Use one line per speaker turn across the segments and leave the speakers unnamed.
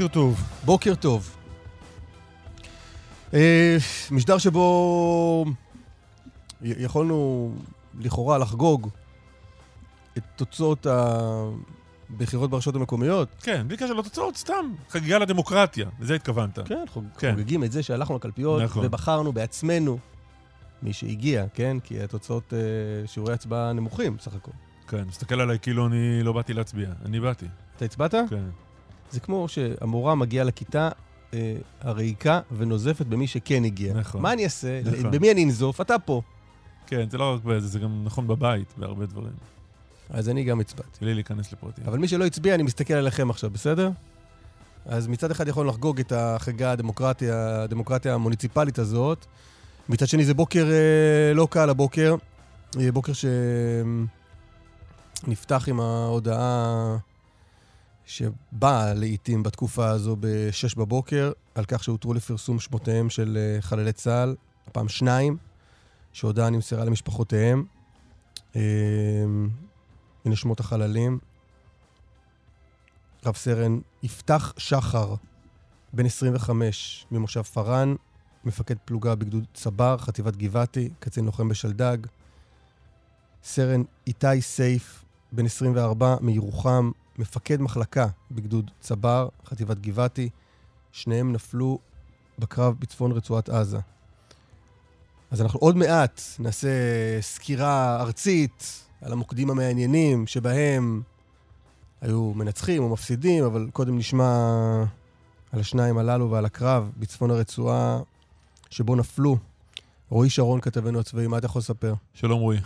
בוקר טוב.
בוקר טוב. אה, משדר שבו יכולנו לכאורה לחגוג את תוצאות הבחירות ברשויות המקומיות.
כן, בלי קשר לתוצאות, סתם חגיגה לדמוקרטיה, לזה התכוונת.
כן, חוג, כן, חוגגים את זה שהלכנו לקלפיות נכון. ובחרנו בעצמנו מי שהגיע, כן? כי התוצאות, אה, שיעורי הצבעה נמוכים בסך הכל.
כן, מסתכל עליי כאילו אני לא באתי להצביע. אני באתי.
אתה הצבעת?
כן.
זה כמו שהמורה מגיעה לכיתה אה, הריקה ונוזפת במי שכן הגיע.
נכון.
מה אני אעשה? נכון. במי אני אנזוף? אתה פה.
כן, זה לא רק בזה, זה גם נכון בבית, בהרבה דברים.
אז אני גם הצבעתי.
בלי להיכנס לפרטים.
אבל מי שלא הצביע, אני מסתכל עליכם עכשיו, בסדר? אז מצד אחד יכולנו לחגוג את החגה הדמוקרטיה, הדמוקרטיה המוניציפלית הזאת. מצד שני זה בוקר אה, לא קל הבוקר. אה, בוקר שנפתח עם ההודעה שבאה לעיתים בתקופה הזו ב-6 בבוקר, על כך שהותרו לפרסום שמותיהם של אה, חללי צה"ל, הפעם שניים, שהודעה נמסרה למשפחותיהם. אה, הנה שמות החללים. רב סרן יפתח שחר, בן 25, ממושב פארן, מפקד פלוגה בגדוד צבר, חטיבת גבעתי, קצין לוחם בשלדג. סרן איתי סייף, בן 24, מירוחם, מפקד מחלקה בגדוד צבר, חטיבת גבעתי. שניהם נפלו בקרב בצפון רצועת עזה. אז אנחנו עוד מעט נעשה סקירה ארצית על המוקדים המעניינים שבהם היו מנצחים או מפסידים, אבל קודם נשמע על השניים הללו ועל הקרב בצפון הרצועה שבו נפלו. רועי שרון, כתבנו הצבאי, מה אתה יכול לספר?
שלום רועי.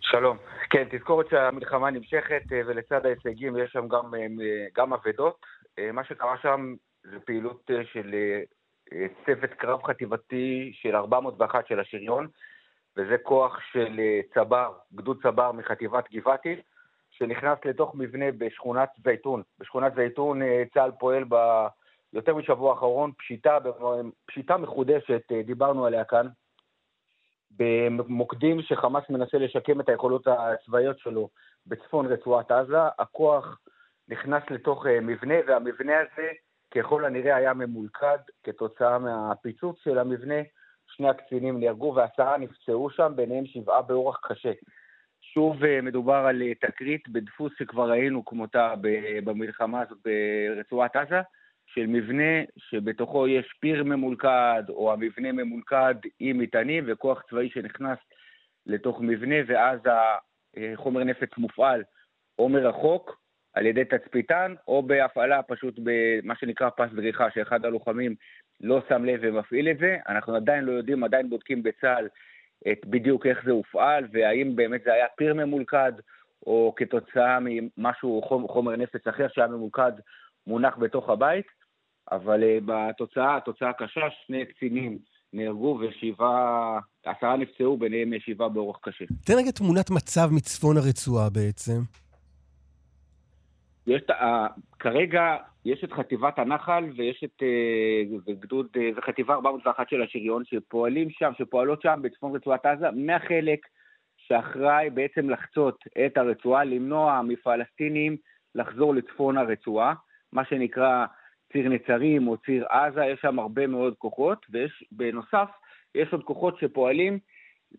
שלום. כן, תזכורת שהמלחמה נמשכת אה, ולצד ההישגים יש שם גם, אה, גם אבדות. אה, מה שקרה שם זה פעילות של צוות קרב חטיבתי של 401 של השריון, וזה כוח של צבר, גדוד צבר מחטיבת גבעתי, שנכנס לתוך מבנה בשכונת זייתון. בשכונת זייתון צה"ל פועל ביותר משבוע האחרון, פשיטה, פשיטה מחודשת, דיברנו עליה כאן, במוקדים שחמאס מנסה לשקם את היכולות הצבאיות שלו בצפון רצועת עזה, הכוח נכנס לתוך אה, מבנה, והמבנה הזה ככל הנראה היה ממולכד כתוצאה מהפיצוץ של המבנה. שני הקצינים נהרגו ועשרה נפצעו שם, ביניהם שבעה באורח קשה. שוב אה, מדובר על אה, תקרית בדפוס שכבר ראינו כמותה במלחמה הזאת ברצועת עזה. של מבנה שבתוכו יש פיר ממולכד, או המבנה ממולכד עם מטענים וכוח צבאי שנכנס לתוך מבנה, ואז החומר נפץ מופעל או מרחוק על ידי תצפיתן, או בהפעלה פשוט במה שנקרא פס דריכה, שאחד הלוחמים לא שם לב ומפעיל את זה. אנחנו עדיין לא יודעים, עדיין בודקים בצה"ל את בדיוק איך זה הופעל, והאם באמת זה היה פיר ממולכד, או כתוצאה ממשהו, חומר נפץ אחר שהיה ממולכד מונח בתוך הבית. אבל uh, בתוצאה, התוצאה קשה, שני קצינים נהרגו ושבעה, עשרה נפצעו, ביניהם שבעה באורח קשה.
תן רגע תמונת מצב מצפון הרצועה בעצם.
יש, uh, כרגע יש את חטיבת הנחל ויש את uh, גדוד, uh, וחטיבה 401 של השריון שפועלים שם, שפועלות שם בצפון רצועת עזה, מהחלק שאחראי בעצם לחצות את הרצועה, למנוע מפלסטינים לחזור לצפון הרצועה, מה שנקרא ציר נצרים או ציר עזה, יש שם הרבה מאוד כוחות, ויש, בנוסף, יש עוד כוחות שפועלים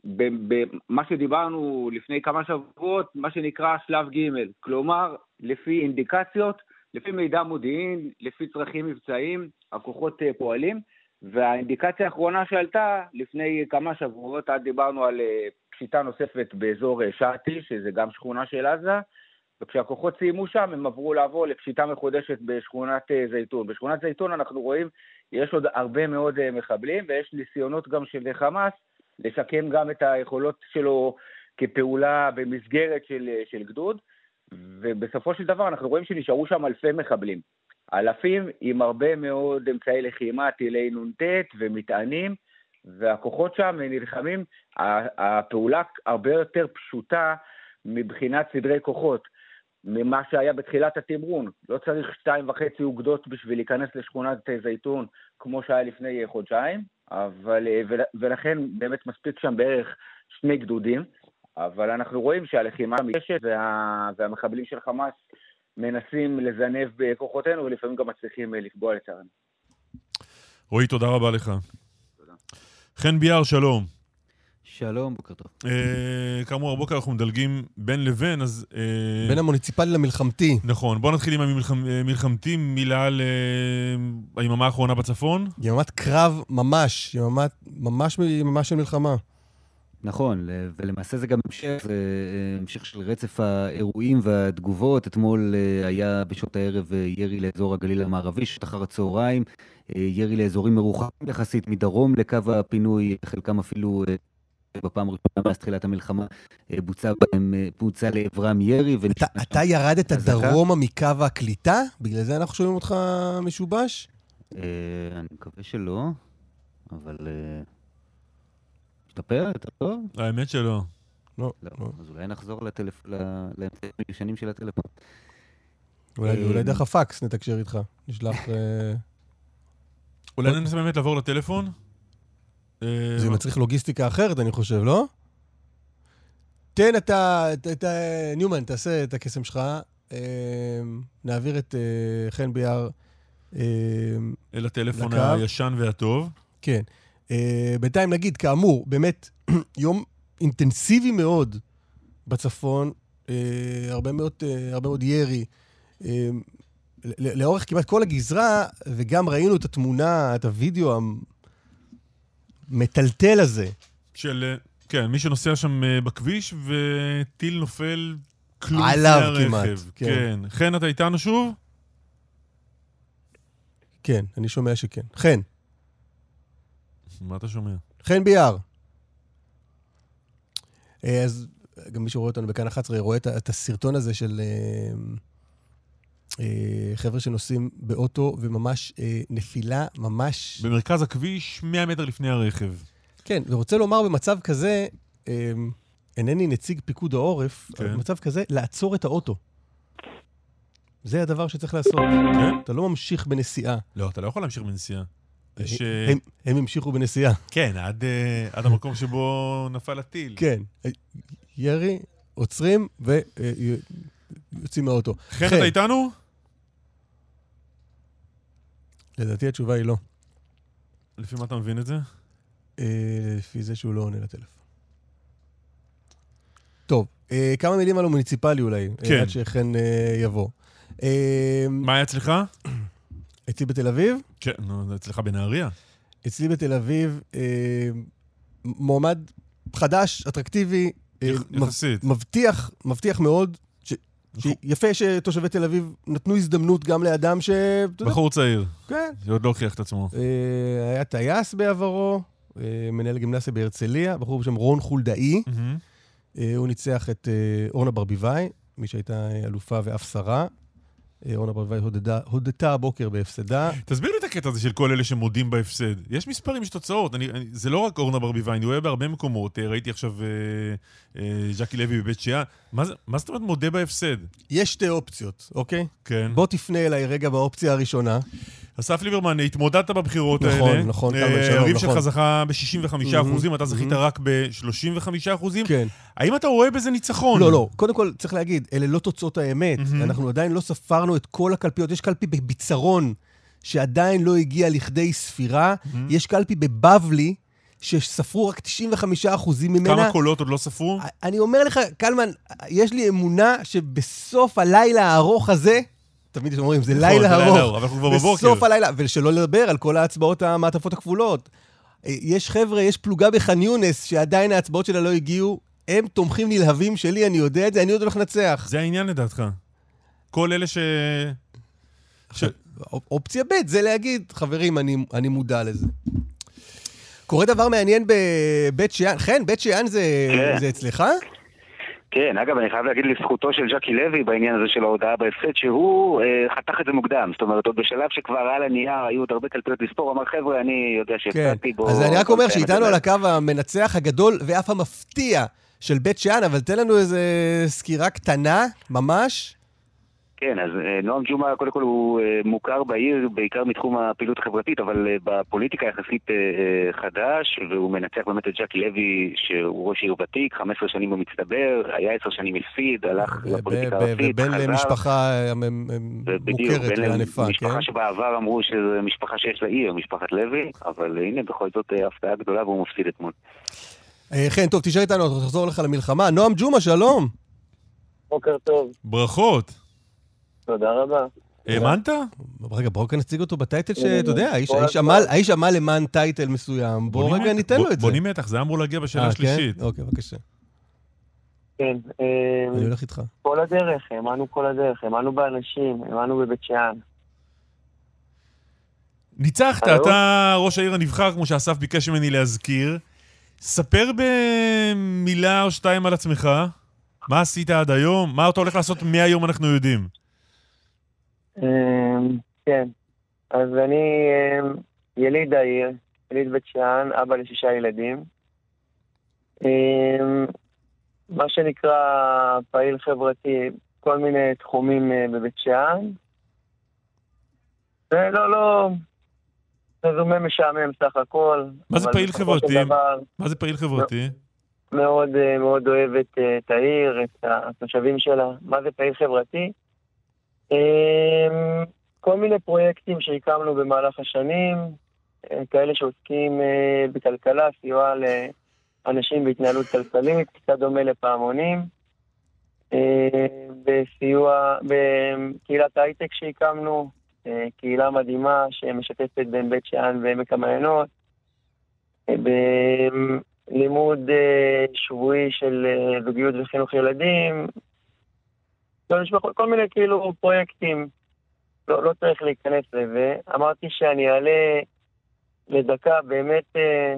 במה שדיברנו לפני כמה שבועות, מה שנקרא שלב ג', כלומר, לפי אינדיקציות, לפי מידע מודיעין, לפי צרכים מבצעיים, הכוחות אה, פועלים, והאינדיקציה האחרונה שעלתה לפני כמה שבועות, אז דיברנו על אה, פשיטה נוספת באזור אה, שעתי, שזה גם שכונה של עזה, וכשהכוחות סיימו שם, הם עברו לעבור לפשיטה מחודשת בשכונת זייתון. בשכונת זייתון אנחנו רואים, יש עוד הרבה מאוד מחבלים, ויש ניסיונות גם של חמאס לשקם גם את היכולות שלו כפעולה במסגרת של, של גדוד, ובסופו של דבר אנחנו רואים שנשארו שם אלפי מחבלים. אלפים עם הרבה מאוד אמצעי לחימה, טילי נ"ט ומטענים, והכוחות שם נלחמים, הפעולה הרבה יותר פשוטה מבחינת סדרי כוחות. ממה שהיה בתחילת התמרון. לא צריך שתיים וחצי אוגדות בשביל להיכנס לשכונת זייתון כמו שהיה לפני חודשיים, אבל, ולכן באמת מספיק שם בערך שני גדודים, אבל אנחנו רואים שהלחימה מתקשת וה, והמחבלים של חמאס מנסים לזנב בכוחותינו ולפעמים גם מצליחים לפגוע לצערנו.
רועי, תודה רבה לך. תודה. חן ביאר, שלום.
שלום, בוקר טוב.
אה, כאמור, הבוקר אנחנו מדלגים בין לבין, אז...
אה, בין המוניציפלי למלחמתי.
נכון. בואו נתחיל עם המלחמתי, אה, מילה על היממה האחרונה בצפון.
יממת קרב ממש, יממת, ממש יממה של מלחמה.
נכון, ולמעשה זה גם המשך, זה המשך של רצף האירועים והתגובות. אתמול היה בשעות הערב ירי לאזור הגליל המערבי, שעות אחר הצהריים, ירי לאזורים מרוחקים יחסית מדרום לקו הפינוי, חלקם אפילו בפעם הראשונה מאז תחילת המלחמה אה, בוצע בהם, אה, בוצע לעברם ירי.
אתה, אתה ירדת דרומה מקו הקליטה? בגלל זה אנחנו שומעים אותך משובש?
אה, אני מקווה שלא, אבל... השתפר? יותר טוב?
האמת שלא.
לא, לא. לא. אז אולי נחזור לאמצעים הישנים של הטלפון.
אולי דרך הפקס נתקשר איתך, נשלח...
אולי ננסה באמת לעבור לטלפון?
זה אה, מצריך לוגיסטיקה אחרת, אני חושב, לא? תן אתה, ניומן, תעשה את הקסם שלך. אה, נעביר את אה, חן ביאר
אל הטלפון הישן והטוב.
כן. בינתיים נגיד, כאמור, באמת, יום אינטנסיבי מאוד בצפון, הרבה מאוד, הרבה מאוד ירי. לאורך כמעט כל הגזרה, וגם ראינו את התמונה, את הוידאו המטלטל הזה.
של, כן, מי שנוסע שם אה, בכביש, וטיל נופל כלום
עליו כמעט,
כן. כן. חן, אתה איתנו שוב?
כן, אני שומע שכן. חן.
מה אתה שומע?
חן ביאר. אה, אז גם מי שרואה אותנו בכאן 11 רואה את הסרטון הזה של אה, אה, חבר'ה שנוסעים באוטו, וממש אה, נפילה, ממש...
במרכז הכביש, 100 מטר לפני הרכב.
כן, ורוצה לומר במצב כזה, אה, אינני נציג פיקוד העורף, כן. במצב כזה, לעצור את האוטו. זה הדבר שצריך לעשות.
כן?
אתה לא ממשיך בנסיעה.
לא, אתה לא יכול להמשיך בנסיעה.
יש... הם, הם המשיכו בנסיעה.
כן, עד, עד המקום שבו נפל הטיל.
כן. ירי, עוצרים ויוצאים מהאוטו.
חן, אתה איתנו?
לדעתי התשובה היא לא.
לפי מה אתה מבין את זה?
אה, לפי זה שהוא לא עונה לטלפון. טוב, אה, כמה מילים על המוניציפלי אולי, אה, כן. עד שחן יבוא.
מה היה אצלך?
אצלי בתל אביב?
כן, נו, אצלך בנהריה.
אצלי בתל אביב, מועמד חדש, אטרקטיבי,
יחסית.
מבטיח, מבטיח מאוד, יפה שתושבי תל אביב נתנו הזדמנות גם לאדם ש...
בחור צעיר.
כן.
שעוד לא הוכיח את עצמו.
אה, היה טייס בעברו, אה, מנהל גימנסיה בהרצליה, בחור בשם רון חולדאי. אה, הוא ניצח את אורנה ברביבאי, מי שהייתה אלופה ואף שרה. אורנה ברביבאי הודתה הבוקר בהפסדה.
תסביר לי את הקטע הזה של כל אלה שמודים בהפסד. יש מספרים, יש תוצאות. אני, אני, זה לא רק אורנה ברביבאי, אני רואה בהרבה מקומות. אה, ראיתי עכשיו אה, אה, ז'קי לוי בבית שאן. מה, מה זאת אומרת מודה בהפסד?
יש שתי אופציות, אוקיי?
כן.
בוא תפנה אליי רגע באופציה הראשונה.
אסף ליברמן, התמודדת בבחירות
נכון,
האלה.
נכון, נכון, כמה שלום,
הריב נכון. שלך זכה ב-65 אחוזים, אתה זכית רק ב-35 אחוזים.
כן.
האם אתה רואה בזה ניצחון?
לא, לא. קודם כל, צריך להגיד, אלה לא תוצאות האמת. אנחנו עדיין לא ספרנו את כל הקלפיות. יש קלפי בביצרון. שעדיין לא הגיע לכדי ספירה. יש קלפי בבבלי, שספרו רק 95% ממנה.
כמה קולות עוד לא ספרו?
אני אומר לך, קלמן, יש לי אמונה שבסוף הלילה הארוך הזה, תמיד אומרים, זה
נכון,
לילה
זה לילה
ארוך.
ארוך, אבל אנחנו כבר בבוקר.
בסוף הלילה, ושלא לדבר על כל ההצבעות המעטפות הכפולות. אה, יש חבר'ה, יש פלוגה בח'אן יונס, שעדיין ההצבעות שלה לא הגיעו, הם תומכים נלהבים שלי, אני יודע את זה, אני עוד הולך לנצח.
זה העניין לדעתך. כל אלה ש... ש...
אופ- אופציה ב' זה להגיד, חברים, אני, אני מודע לזה. קורה דבר מעניין בבית שאן, חן, בית שאן זה,
כן.
זה אצלך?
כן, אגב, אני חייב להגיד לזכותו של ג'קי לוי בעניין הזה של ההודעה בהפסד, שהוא אה, חתך את זה מוקדם. זאת אומרת, עוד בשלב שכבר על הנייר היו עוד הרבה קלפיות לספור, אמר, חבר'ה, אני יודע
כן.
שהפסדתי בו...
אז אני רק אומר
את
שאיתנו
זה."
על הקו המנצח הגדול ואף המפתיע של בית שאן, אבל תן לנו איזה סקירה קטנה, ממש.
כן, אז אה, נועם ג'ומעה, קודם כל הוא אה, מוכר בעיר, בעיקר מתחום הפעילות החברתית, אבל אה, בפוליטיקה יחסית חדש, והוא מנצח באמת את ג'קי לוי, שהוא ראש עיר ותיק, 15 שנים במצטבר, היה 10 שנים הפסיד, הלך לפוליטיקה
ב-
הארצית,
ובן
חזר.
למשפחה מוכרת וענפה, כן?
משפחה שבעבר אמרו שזו משפחה שיש לה עיר, משפחת לוי, אבל הנה, בכל זאת הפתעה גדולה והוא מפסיד אתמול.
חן, טוב, תישאר איתנו, אנחנו נחזור לך למלחמה. נועם ג'ומה, שלום.
בוקר טוב,
ברכות.
תודה רבה.
האמנת?
רגע, בואו כאן נציג אותו בטייטל שאתה יודע, האיש-. עמל- למען טייטל מסוים. בואו
בונים
רגע. ניתן לו את זה.
בונים מתח, זה אמור להגיע בשאלה
אה,
השלישית.
כן? אוקיי, בבקשה.
כן, אה,
אני הולך איתך.
כל הדרך, האמנו כל הדרך, האמנו באנשים, האמנו בבית שאן.
ניצחת? אתה ראש העיר הנבחר, כמו שאסף ביקש ממני להזכיר. ספר במילה או שתיים על עצמך. מה עשית עד היום? מה אתה הולך לעשות מהיום אנחנו יודעים.
אה, כן, אז אני אה, יליד העיר, יליד בית שאן, אבא לשישה ילדים. אה, מה שנקרא פעיל חברתי, כל מיני תחומים אה, בבית שאן. ולא, לא, רזומה משעמם סך הכל.
מה זה פעיל חברתי?
דבר,
מה זה פעיל חברתי?
מאוד, אה, מאוד אוהבת אה, את העיר, את התושבים שלה. מה זה פעיל חברתי? אה, כל מיני פרויקטים שהקמנו במהלך השנים, אה, כאלה שעוסקים אה, בכלכלה, סיוע לאנשים בהתנהלות כלכלית, קצת דומה לפעמונים. אה, בסיוע, בקהילת הייטק שהקמנו, אה, קהילה מדהימה שמשתפת בין בית שאן ועמק המעיינות. אה, בלימוד אה, שבועי של אה, זוגיות וחינוך ילדים. יש בכל- כל מיני כאילו פרויקטים. לא, לא צריך להיכנס לזה. אמרתי שאני אעלה לדקה באמת, אה,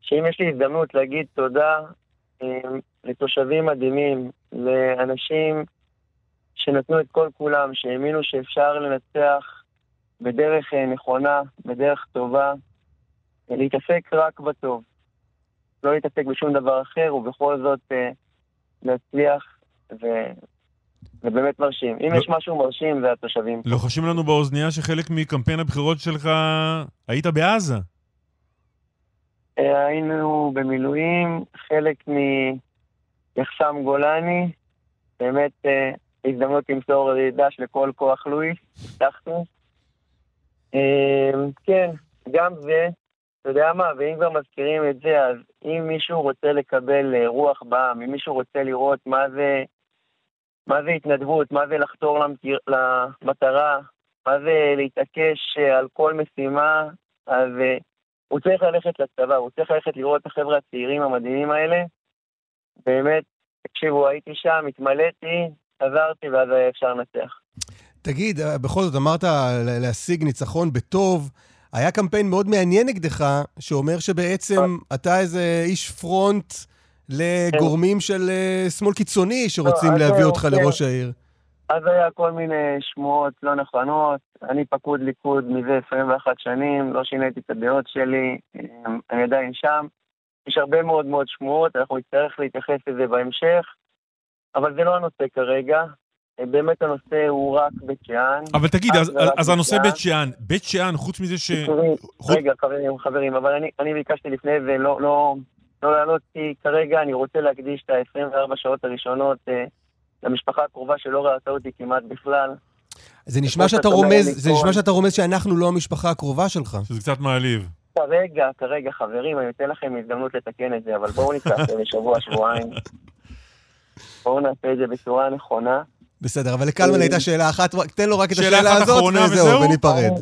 שאם יש לי הזדמנות להגיד תודה אה, לתושבים מדהימים, לאנשים שנתנו את כל כולם, שהאמינו שאפשר לנצח בדרך אה, נכונה, בדרך טובה, להתעסק רק בטוב. לא להתעסק בשום דבר אחר, ובכל זאת להצליח. זה באמת מרשים. אם
לא-
יש משהו מרשים, זה התושבים.
לוחשים לנו באוזנייה שחלק מקמפיין הבחירות שלך היית בעזה.
אה, היינו במילואים, חלק מיחסם גולני, באמת אה, הזדמנות למסור דש לכל כוח לואיס, הבטחנו. אה, כן, גם זה, אתה יודע מה, ואם כבר מזכירים את זה, אז אם מישהו רוצה לקבל רוח בעם, אם מישהו רוצה לראות מה זה, מה זה התנדבות, מה זה לחתור למטיר, למטרה, מה זה להתעקש אה, על כל משימה, אז אה, הוא צריך ללכת לצבא, הוא צריך ללכת לראות את החבר'ה הצעירים המדהימים האלה. באמת, תקשיבו, הייתי שם, התמלאתי, חזרתי, ואז היה אפשר לנצח.
תגיד, אה, בכל זאת, אמרת להשיג ניצחון בטוב. היה קמפיין מאוד מעניין נגדך, שאומר שבעצם אתה איזה איש פרונט לגורמים של אה, שמאל קיצוני שרוצים
אז
להביא
זהו,
אותך
כן.
לראש העיר.
אז היה כל מיני שמועות לא נכונות, אני פקוד ליכוד מזה 21 שנים, לא שיניתי את הדעות שלי, אמ, אני עדיין שם. יש הרבה מאוד מאוד שמועות, אנחנו נצטרך להתייחס לזה בהמשך, אבל זה לא הנושא כרגע. אה, באמת הנושא הוא רק בית שאן.
אבל תגיד,
אז
אז, אז הנושא
בית
שאן, בית שאן, חוץ מזה ש... חוץ-
רגע, חברים, חברים, אבל אני, אני ביקשתי לפני זה לא, לא, לא לעלות, כי כרגע אני רוצה להקדיש את ה-24 שעות הראשונות אה, למשפחה הקרובה שלא ראתה אותי כמעט בכלל.
זה נשמע שאתה רומז, זה נשמע שאתה רומז שאנחנו לא המשפחה הקרובה שלך.
שזה קצת מעליב.
כרגע, כרגע, חברים, אני אתן לכם הזדמנות לתקן את זה, אבל בואו ניקח את זה לשבוע, שבועיים. בואו נעשה את זה בצורה נכונה.
בסדר, אבל לקלמן הייתה שאלה אחת, תן לו רק את
שאלה
השאלה הזאת, וזהו? וניפרד.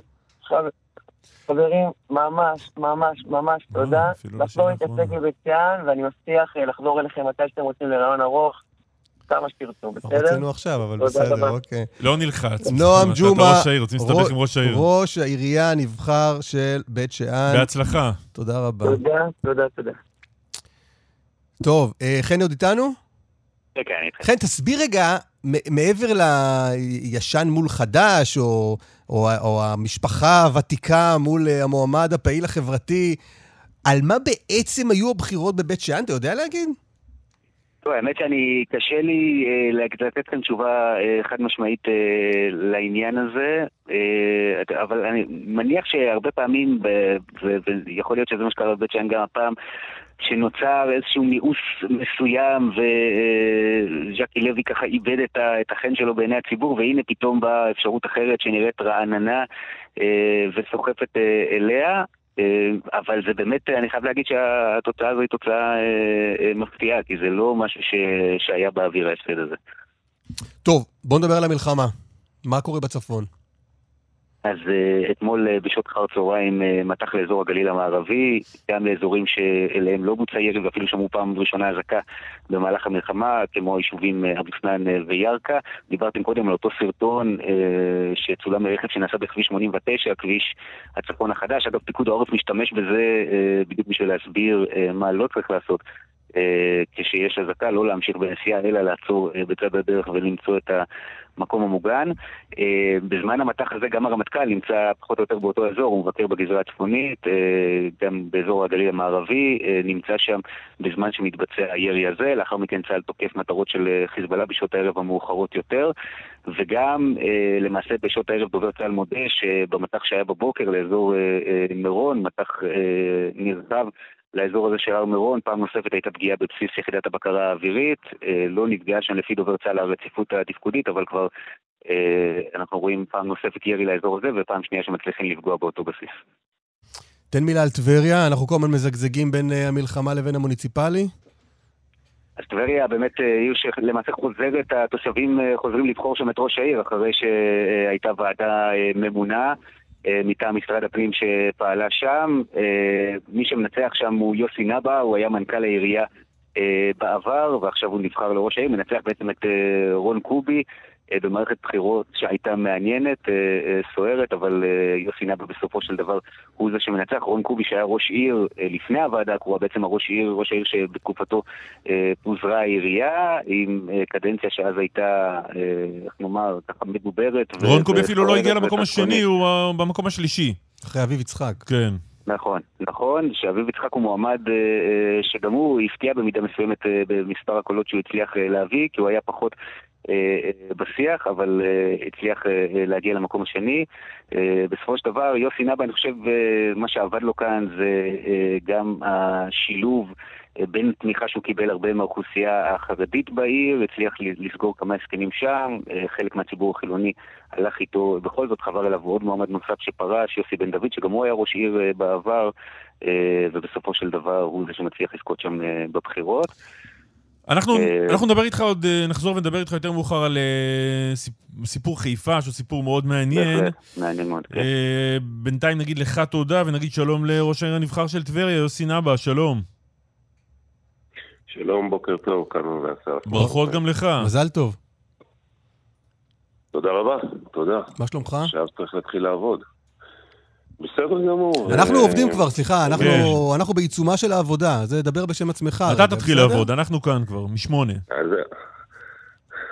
חב- חברים, ממש, ממש, ממש תודה.
אפילו לא
לחזור
שאלה
להתעסק. בבית שאן, ואני מבטיח אה, לחזור אליכם מתי שאתם רוצים לרעיון ארוך, כמה שתרצו, בסדר?
רצינו עכשיו, אבל
תודה
בסדר. אוקיי.
לא נלחץ.
נועם ג'ומא,
ראש
העירייה הנבחר של בית שאן.
בהצלחה.
תודה רבה.
תודה, תודה, תודה.
טוב, אה, חן עוד איתנו?
כן, כן, אני איתכם.
חן, תסביר רגע, מעבר לישן מול חדש, או, או, או המשפחה הוותיקה מול אה, המועמד הפעיל החברתי, על מה בעצם היו הבחירות בבית שאן? אתה יודע להגיד?
טוב, האמת שאני, קשה לי אה, לתת כאן תשובה אה, חד משמעית אה, לעניין הזה, אה, אבל אני מניח שהרבה פעמים, ויכול להיות שזה מה שקרה בבית שאן גם הפעם, שנוצר איזשהו מיאוס מסוים וז'קי לוי ככה איבד את, החן שלו בעיני הציבור והנה פתאום באה אפשרות אחרת שנראית רעננה אה, וסוחפת אה, אליה. אה, אבל זה באמת, אני חייב להגיד שהתוצאה הזו היא תוצאה אה, אה, מפתיעה, כי זה לא משהו ש, שהיה באוויר ההפסד הזה.
טוב, בוא נדבר על המלחמה. מה קורה בצפון?
אז uh, אתמול uh, בשעות אחר צהריים uh, מתח לאזור הגליל המערבי, גם לאזורים שאליהם לא בוצע ירי ואפילו שמעו פעם ראשונה אזעקה במהלך המלחמה, כמו היישובים אבו סנאן וירכא. דיברתם קודם על אותו סרטון שצולם מרכב שנסע בכביש 89, כביש הצפון החדש. אגב, פיקוד העורף משתמש בזה בדיוק בשביל להסביר מה לא צריך לעשות. כשיש אזעקה, לא להמשיך בנסיעה, אלא לעצור בצד הדרך ולמצוא את המקום המוגן. Uh, בזמן המטח הזה גם הרמטכ"ל נמצא פחות או יותר באותו אזור, הוא מבקר בגזרה הצפונית, uh, גם באזור הגליל המערבי, uh, נמצא שם בזמן שמתבצע הירי הזה, לאחר מכן צה"ל תוקף מטרות של חיזבאללה בשעות הערב המאוחרות יותר, וגם למעשה בשעות הערב דובר צה"ל מודה שבמטח שהיה בבוקר לאזור מירון, מטח נרחב לאזור הזה של הר מירון, פעם נוספת הייתה פגיעה בבסיס יחידת הבקרה האווירית, אה, לא נפגעה שם לפי דובר צה"ל הרציפות התפקודית, אבל כבר אה, אנחנו רואים פעם נוספת ירי לאזור הזה, ופעם שנייה שמצליחים לפגוע באותו בסיס.
תן מילה על טבריה, אנחנו כל הזמן מזגזגים בין אה, המלחמה לבין המוניציפלי.
אז טבריה באמת עיר שלמעשה חוזרת, התושבים חוזרים לבחור שם את ראש העיר, אחרי שהייתה ועדה ממונה. אה, מטעם משרד הפנים שפעלה שם. אה, מי שמנצח שם הוא יוסי נבא, הוא היה מנכ"ל העירייה אה, בעבר, ועכשיו הוא נבחר לראש העיר, מנצח בעצם את רון קובי. אה, במערכת בחירות שהייתה מעניינת, אה, אה, סוערת, אבל יוסי נבא בסופו של דבר הוא זה שמנצח. רון קובי שהיה ראש עיר לפני הוועדה הקרואה, בעצם הראש עיר, ראש העיר שבתקופתו פוזרה העירייה, עם קדנציה שאז הייתה, איך נאמר, ככה מדוברת. ו-
רון קובי אפילו לא הגיע למקום. השני, הוא במקום השלישי.
אחרי אביב יצחק.
כן.
נכון, נכון, שאביב יצחק הוא מועמד שגם הוא הפתיע במידה מסוימת במספר הקולות שהוא הצליח להביא, כי הוא היה פחות בשיח, אבל אה, הצליח אה, אה, להגיע למקום השני. אה, בסופו של דבר, יוסי נבא, אני חושב, אה, מה שעבד לו כאן זה אה, גם השילוב אה, בין תמיכה שהוא קיבל הרבה מהאוכלוסייה החרדית בעיר, הצליח לסגור כמה הסכמים שם, אה, חלק מהציבור החילוני הלך איתו, בכל זאת חבר אליו עוד מועמד נוסף שפרש, יוסי בן דוד, שגם הוא היה ראש עיר אה, בעבר, אה, ובסופו של דבר הוא זה שמצליח לזכות שם אה, בבחירות.
אנחנו,
אה,
אנחנו נדבר איתך עוד, אה, נחזור ונדבר איתך יותר מאוחר על אה, סיפ- סיפור חיפה, שהוא סיפור מאוד מעניין.
בהחלט, מעניין מאוד, כן.
בינתיים נגיד לך תודה ונגיד שלום לראש העיר הנבחר של טבריה, יוסי נבא, שלום.
שלום, בוקר טוב, כאן ואסף.
ברכות גם לך.
מזל טוב.
תודה רבה, תודה.
מה שלומך?
עכשיו צריך להתחיל לעבוד. בסדר גמור.
אנחנו
אה,
עובדים כבר, סליחה, אנחנו-
כן.
אנחנו בעיצומה של העבודה. זה דבר בשם עצמך.
אתה תתחיל? לעבוד, אנחנו כאן כבר, משמונה.
אז...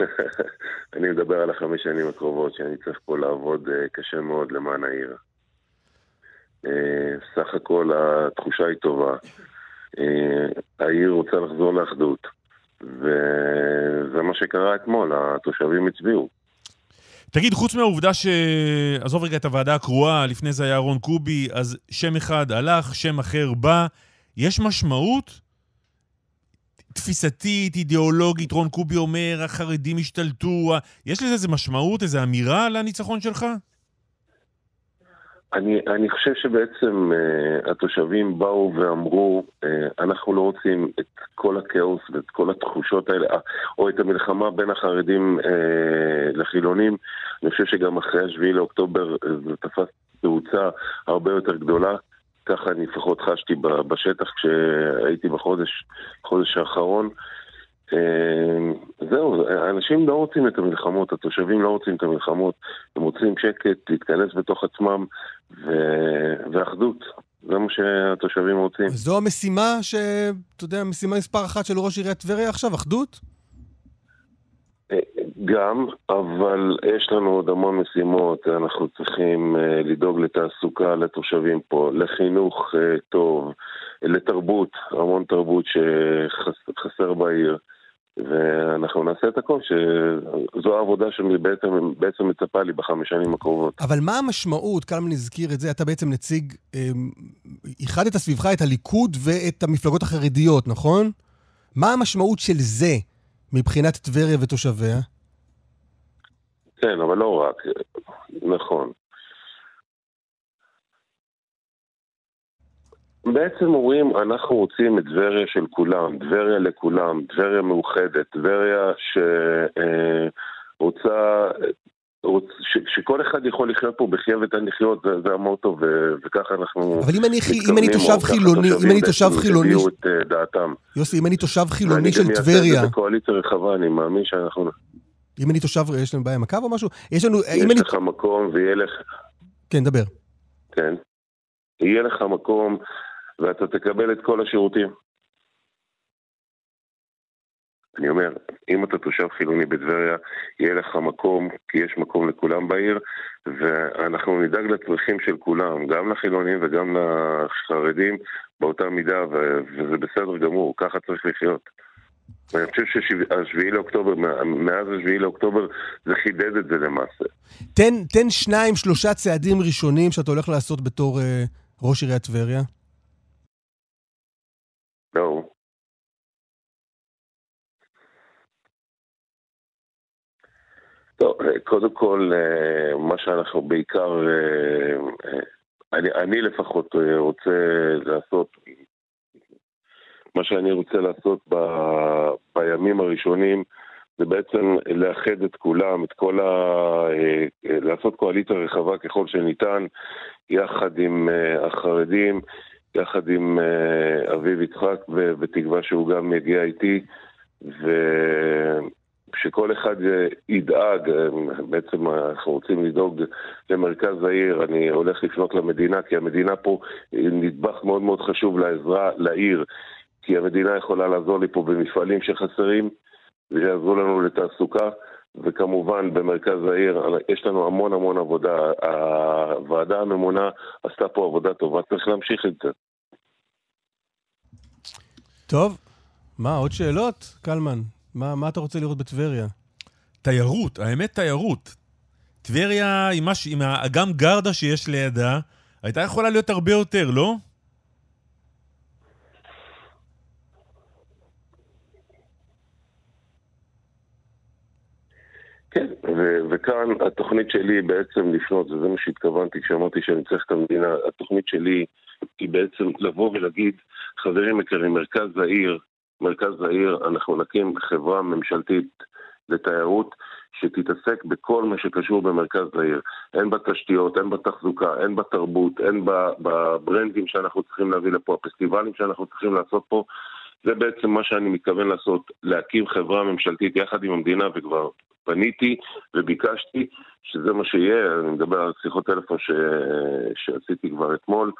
אני מדבר על החמש שנים הקרובות, שאני צריך פה לעבוד אה, קשה מאוד למען העיר. אה, סך הכל התחושה היא טובה. אה, העיר רוצה לחזור לאחדות. וזה מה שקרה אתמול, התושבים הצביעו.
תגיד, חוץ מהעובדה ש... עזוב רגע את הוועדה הקרואה, לפני זה היה רון קובי, אז שם אחד הלך, שם אחר בא. יש משמעות? תפיסתית, אידיאולוגית, רון קובי אומר, החרדים השתלטו, יש לזה איזה משמעות, איזו אמירה לניצחון שלך?
אני, אני חושב שבעצם uh, התושבים באו ואמרו, uh, אנחנו לא רוצים את כל הכאוס ואת כל התחושות האלה, uh, או את המלחמה בין החרדים uh, לחילונים. אני חושב שגם אחרי השביעי לאוקטובר זה תפס תאוצה הרבה יותר גדולה. ככה אני לפחות חשתי בשטח כשהייתי בחודש, בחודש האחרון. אמ, זהו, אנשים לא רוצים את המלחמות, התושבים לא רוצים את המלחמות, הם רוצים שקט, להתכנס בתוך עצמם ו... ואחדות. זה מה שהתושבים רוצים.
זו המשימה ש... אתה יודע, משימה מספר אחת של ראש עיריית טבריה עכשיו, אחדות?
אה, גם, אבל יש לנו עוד המון משימות, אנחנו צריכים uh, לדאוג לתעסוקה לתושבים פה, לחינוך uh, טוב, לתרבות, המון תרבות שחסר בעיר. ואנחנו נעשה את הכל, שזו העבודה שבעצם מצפה לי בחמש שנים הקרובות.
אבל מה המשמעות, קלמן הזכיר את זה, אתה בעצם נציג, אמ, איחדת סביבך את הליכוד ואת המפלגות החרדיות, נכון? מה המשמעות של זה מבחינת טבריה ותושביה?
כן, אבל לא רק, נכון. בעצם אומרים, אנחנו רוצים את טבריה של כולם, טבריה לכולם, טבריה מאוחדת, טבריה שרוצה, רוצ, ש, שכל אחד יכול לחיות פה בחיה ותן לחיות, זה, זה המוטו, ו, וככה אנחנו
אבל אם אני, אם אני תושב חילוני, אם אני תושב חילוני...
את uh, דעתם.
יוסי, אם אני תושב חילוני של טבריה... ואני גם אעשה
את זה בקואליציה רחבה, אני מאמין שאנחנו...
אם אני תושב, יש לנו בעיה עם הקו או משהו? יש לנו...
יש לך אני... מקום ויהיה לך...
כן, דבר.
כן. יהיה לך מקום ואתה תקבל את כל השירותים. אני אומר, אם אתה תושב חילוני בטבריה, יהיה לך מקום, כי יש מקום לכולם בעיר, ואנחנו נדאג לצרכים של כולם, גם לחילונים וגם לחרדים, באותה מידה, וזה בסדר גמור, ככה צריך לחיות. ואני חושב שהשביעי לאוקטובר, מאז השביעי לאוקטובר, זה חידד את זה למעשה.
תן, תן שניים, שלושה צעדים ראשונים שאתה הולך לעשות בתור uh, ראש עיריית טבריה.
לא. טוב, קודם כל, אה, מה שאנחנו בעיקר, אה, אה, אני, אני לפחות רוצה לעשות, מה שאני רוצה לעשות ב, בימים הראשונים, זה בעצם לאחד את כולם, את כל ה... לעשות קואליציה רחבה ככל שניתן, יחד עם החרדים, יחד עם uh, אביב יצחק, בתקווה שהוא גם יגיע איתי, ושכל אחד ידאג, אה, בעצם אנחנו רוצים לדאוג למרכז העיר, אני הולך לפנות למדינה, כי המדינה פה נדבך מאוד מאוד חשוב לעזרה לעיר, כי המדינה יכולה לעזור לי פה במפעלים שחסרים, ויעזרו לנו לתעסוקה. וכמובן במרכז העיר יש לנו המון המון עבודה. הוועדה הממונה עשתה פה עבודה טובה, צריך להמשיך את זה.
טוב, מה, עוד שאלות? קלמן, מה, מה אתה רוצה לראות בטבריה?
תיירות, האמת תיירות. טבריה, עם, מש... עם האגם גרדה שיש לידה, הייתה יכולה להיות הרבה יותר, לא?
כן, ו- וכאן התוכנית שלי היא בעצם לפנות, וזה מה שהתכוונתי כשאמרתי שאני צריך את המדינה, התוכנית שלי היא בעצם לבוא ולהגיד, חברים יקרים, מרכז העיר, מרכז העיר, אנחנו נקים חברה ממשלתית לתיירות שתתעסק בכל מה שקשור במרכז העיר. הן בתשתיות, הן בתחזוקה, הן בתרבות, הן בברנדים שאנחנו צריכים להביא לפה, הפסטיבלים שאנחנו צריכים לעשות פה. זה בעצם מה שאני מתכוון לעשות, להקים חברה ממשלתית יחד עם המדינה, וכבר פניתי וביקשתי שזה מה שיהיה, אני מדבר על שיחות טלפון ש... שעשיתי כבר אתמול,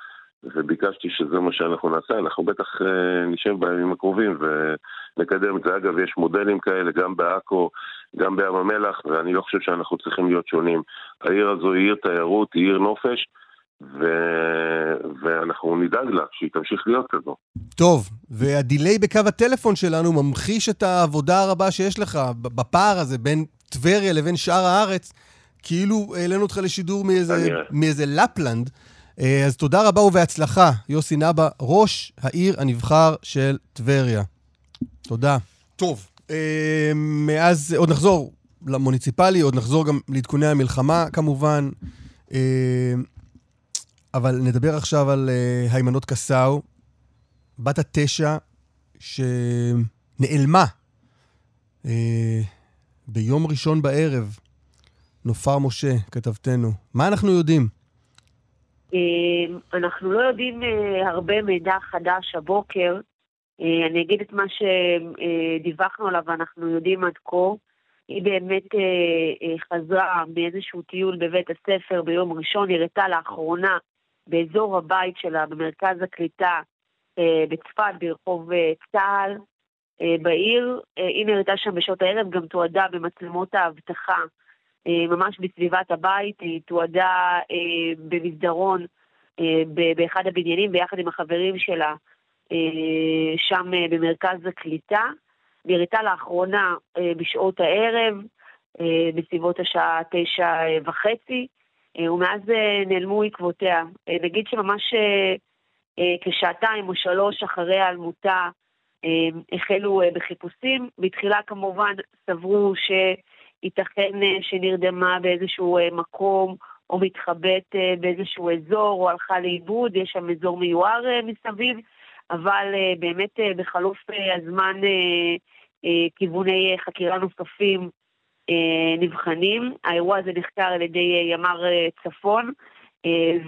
וביקשתי שזה מה שאנחנו נעשה, אנחנו בטח אה, נשב בימים הקרובים ונקדם את זה. אגב, יש מודלים כאלה גם בעכו, גם בים המלח, ואני לא חושב שאנחנו צריכים להיות שונים. העיר הזו היא עיר תיירות, היא עיר נופש, ו... ואנחנו נדאג לה שהיא תמשיך להיות כזו.
טוב, והדיליי בקו הטלפון שלנו ממחיש את העבודה הרבה שיש לך בפער הזה בין טבריה לבין שאר הארץ, כאילו העלינו אותך לשידור מאיזה, מאיזה לפלנד. אה, אז תודה רבה ובהצלחה, יוסי נבא, ראש העיר הנבחר של טבריה. תודה. טוב, אה, מאז, עוד נחזור למוניציפלי, עוד נחזור גם לעדכוני המלחמה כמובן, אה, אבל נדבר עכשיו על אה, היימנוט קסאו, בת התשע שנעלמה אה, ביום ראשון בערב. נופר משה, כתבתנו. מה אנחנו יודעים?
אה, אנחנו לא יודעים הרבה מידע חדש הבוקר. אני אגיד את מה שדיווחנו עליו ואנחנו יודעים עד כה. היא באמת חזרה מאיזשהו טיול בבית הספר ביום ראשון, הראתה לאחרונה באזור הבית שלה, במרכז הקליטה בצפת, ברחוב צה"ל, בעיר. היא נראתה שם בשעות הערב, גם תועדה במצלמות האבטחה אה, ממש בסביבת הבית, היא תועדה אה, במסדרון אה, באחד הבניינים ביחד עם החברים שלה שם במרכז הקליטה. נראתה לאחרונה בשעות הערב, בסביבות השעה תשע וחצי, ומאז נעלמו עקבותיה. נגיד שממש כשעתיים או שלוש אחרי היעלמותה החלו בחיפושים. בתחילה כמובן סברו ש... ייתכן אה, שנרדמה באיזשהו אה, מקום או מתחבאת אה, באיזשהו אזור או הלכה לאיבוד, יש שם אזור מיוער מסביב, אבל באמת בחלוף הזמן כיווני חקירה נוספים נבחנים. האירוע הזה נחקר על ידי ימ"ר צפון,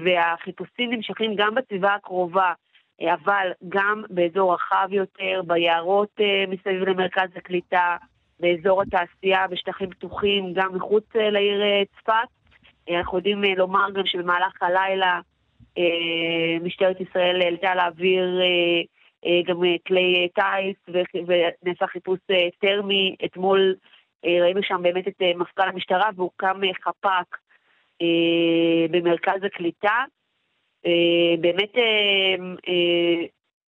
והחיפושים נמשכים גם בסביבה הקרובה. אבל גם באזור רחב יותר, ביערות מסביב למרכז הקליטה, באזור התעשייה, בשטחים פתוחים, גם מחוץ אה, לעיר אה, צפת. אה, אנחנו יודעים לומר גם שבמהלך הלילה משטרת ישראל העלתה לאוויר גם כלי טיס ונעשה חיפוש טרמי. אתמול ראינו שם באמת את מפכ"ל המשטרה והוקם חפ"ק במרכז הקליטה. באמת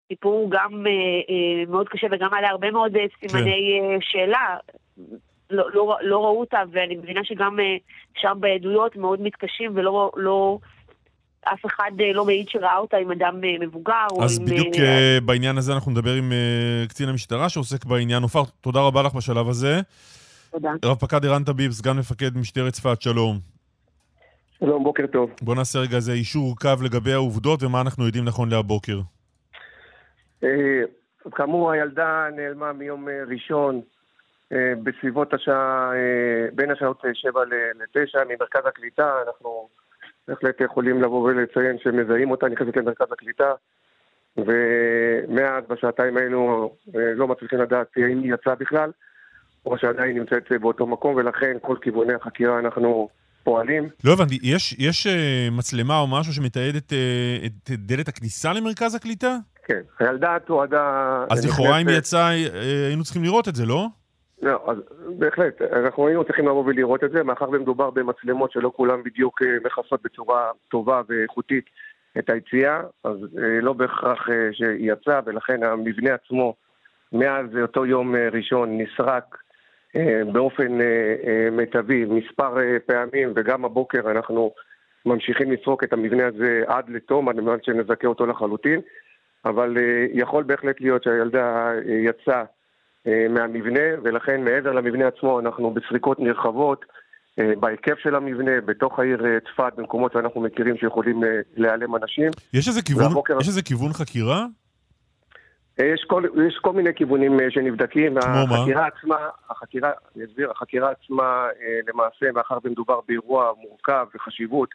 סיפור גם אה, אה, מאוד קשה וגם עליה הרבה מאוד אה, סימני כן. שאלה. לא, לא, לא ראו אותה, ואני מבינה שגם שם בעדויות מאוד מתקשים ולא... לא, אף אחד לא מעיד שראה אותה עם אדם מבוגר.
אז בדיוק עם... בעניין הזה אנחנו נדבר עם קצין המשטרה שעוסק בעניין. עופר, תודה רבה לך בשלב הזה.
תודה.
רב פקד ערן טביב, סגן מפקד משטרת צפת, שלום.
שלום, בוקר טוב.
בוא נעשה רגע איזה אישור קו לגבי העובדות ומה אנחנו יודעים נכון להבוקר.
אה, כאמור, הילדה נעלמה מיום אה, ראשון אה, בסביבות השעה, בין השעות 7 ל-9 ממרכז הקליטה. אנחנו בהחלט יכולים לבוא ולציין שמזהים אותה, נכנסת למרכז הקליטה, ומאז, בשעתיים האלו, לא מצליחים לדעת האם היא יצאה בכלל, או שעדיין נמצאת באותו מקום, ולכן כל כיווני החקירה אנחנו... פועלים.
לא הבנתי, יש, יש מצלמה או משהו שמתעד את, את דלת הכניסה למרכז הקליטה?
כן, הילדה תועדה...
אז לכאורה אם יצא, אה, היינו צריכים לראות את זה, לא?
לא, אז בהחלט, אנחנו היינו צריכים לבוא ולראות את זה, מאחר ומדובר במצלמות שלא כולן בדיוק אה, מכסות בצורה טובה ואיכותית את היציאה, אז אה, לא בהכרח שהיא יצאה, ולכן המבנה עצמו, מאז אותו יום ראשון, נסרק באופן מיטבי מספר פעמים, וגם הבוקר אנחנו ממשיכים לסרוק את המבנה הזה עד לתום, על מנת שנזכה אותו לחלוטין. אבל אה, יכול בהחלט להיות שהילדה אה, יצאה אה, מהמבנה, ולכן מעבר למבנה עצמו אנחנו בסריקות נרחבות בהיקף של המבנה, בתוך העיר צפת, במקומות שאנחנו מכירים שיכולים להיעלם אנשים.
יש איזה כיוון, והבוקר... יש איזה כיוון חקירה?
יש כל, יש כל מיני כיוונים שנבדקים.
כמו מה?
החקירה עצמה, החקירה, אני אסביר, החקירה עצמה, למעשה, מאחר ומדובר באירוע מורכב וחשיבות,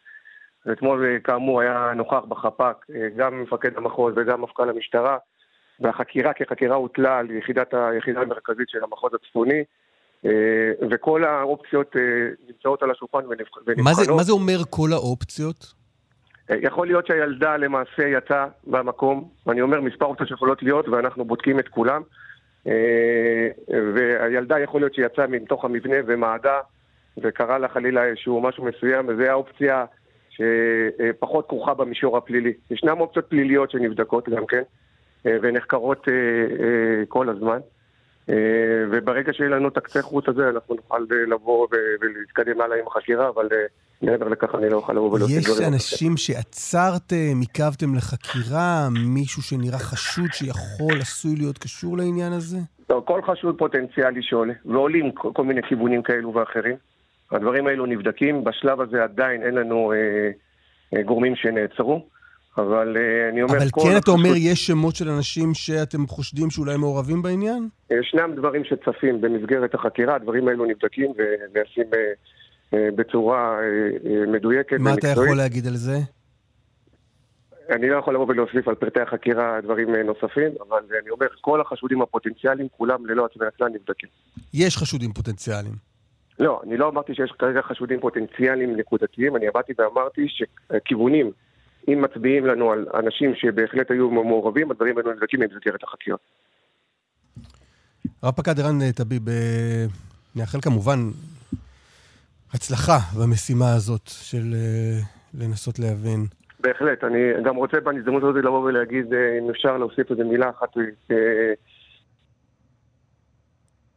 ואתמול אה, כאמור היה נוכח בחפ"ק אה, גם מפקד המחוז וגם מפכ"ל המשטרה, והחקירה כחקירה הוטלה על יחידת היחידה המרכזית של המחוז הצפוני, אה, וכל האופציות נמצאות על השולחן ונבחנות.
מה זה, מה זה אומר כל האופציות?
יכול להיות שהילדה למעשה יצאה במקום, ואני אומר מספר אופציות שיכולות להיות, ואנחנו בודקים את כולם. והילדה יכול להיות שיצאה מתוך המבנה ומעדה, וקרה לה חלילה איזשהו משהו מסוים, וזו האופציה שפחות כרוכה במישור הפלילי. ישנן אופציות פליליות שנבדקות גם כן, אה, ונחקרות אה, אה, כל הזמן. וברגע שיהיה לנו את הקצה חוץ הזה, אנחנו נוכל לבוא ולהתקדם הלאה עם החקירה, אבל מעבר לכך אני לא אוכל לבוא ולהוציא
דברים. יש אנשים שעצרתם, עיכבתם לחקירה, מישהו שנראה חשוד שיכול, עשוי להיות קשור לעניין הזה?
לא, כל חשוד פוטנציאלי שעולה, ועולים כל, כל מיני כיוונים כאלו ואחרים. הדברים האלו נבדקים, בשלב הזה עדיין אין לנו אה, אה, גורמים שנעצרו, אבל אה, אני אומר...
אבל כן אתה אומר, יש שמות של אנשים שאתם חושדים שאולי מעורבים בעניין?
ישנם דברים שצפים במסגרת החקירה, הדברים האלו נבדקים ונעשים אה, אה, בצורה מדויקת
מה אתה
ומקצועית.
יכול להגיד על זה?
אני לא יכול לבוא ולהוסיף על פרטי החקירה דברים נוספים, אבל אני אומר, כל החשודים הפוטנציאליים, כולם ללא מן הכלל נבדקים.
יש חשודים פוטנציאליים.
לא, אני לא אמרתי שיש כרגע חשודים פוטנציאליים נקודתיים, אני באתי ואמרתי שכיוונים, אם מצביעים לנו על אנשים שבהחלט היו מעורבים, הדברים האלו נבדקים במסגרת החקירה.
רב פקד ערן אה, טביב, אה, נאחל כמובן הצלחה במשימה הזאת של אה, לנסות להבין.
בהחלט, אני גם רוצה בהזדמנות הזאת לבוא ולהגיד, אה, אם אפשר להוסיף איזה מילה אחת, אה,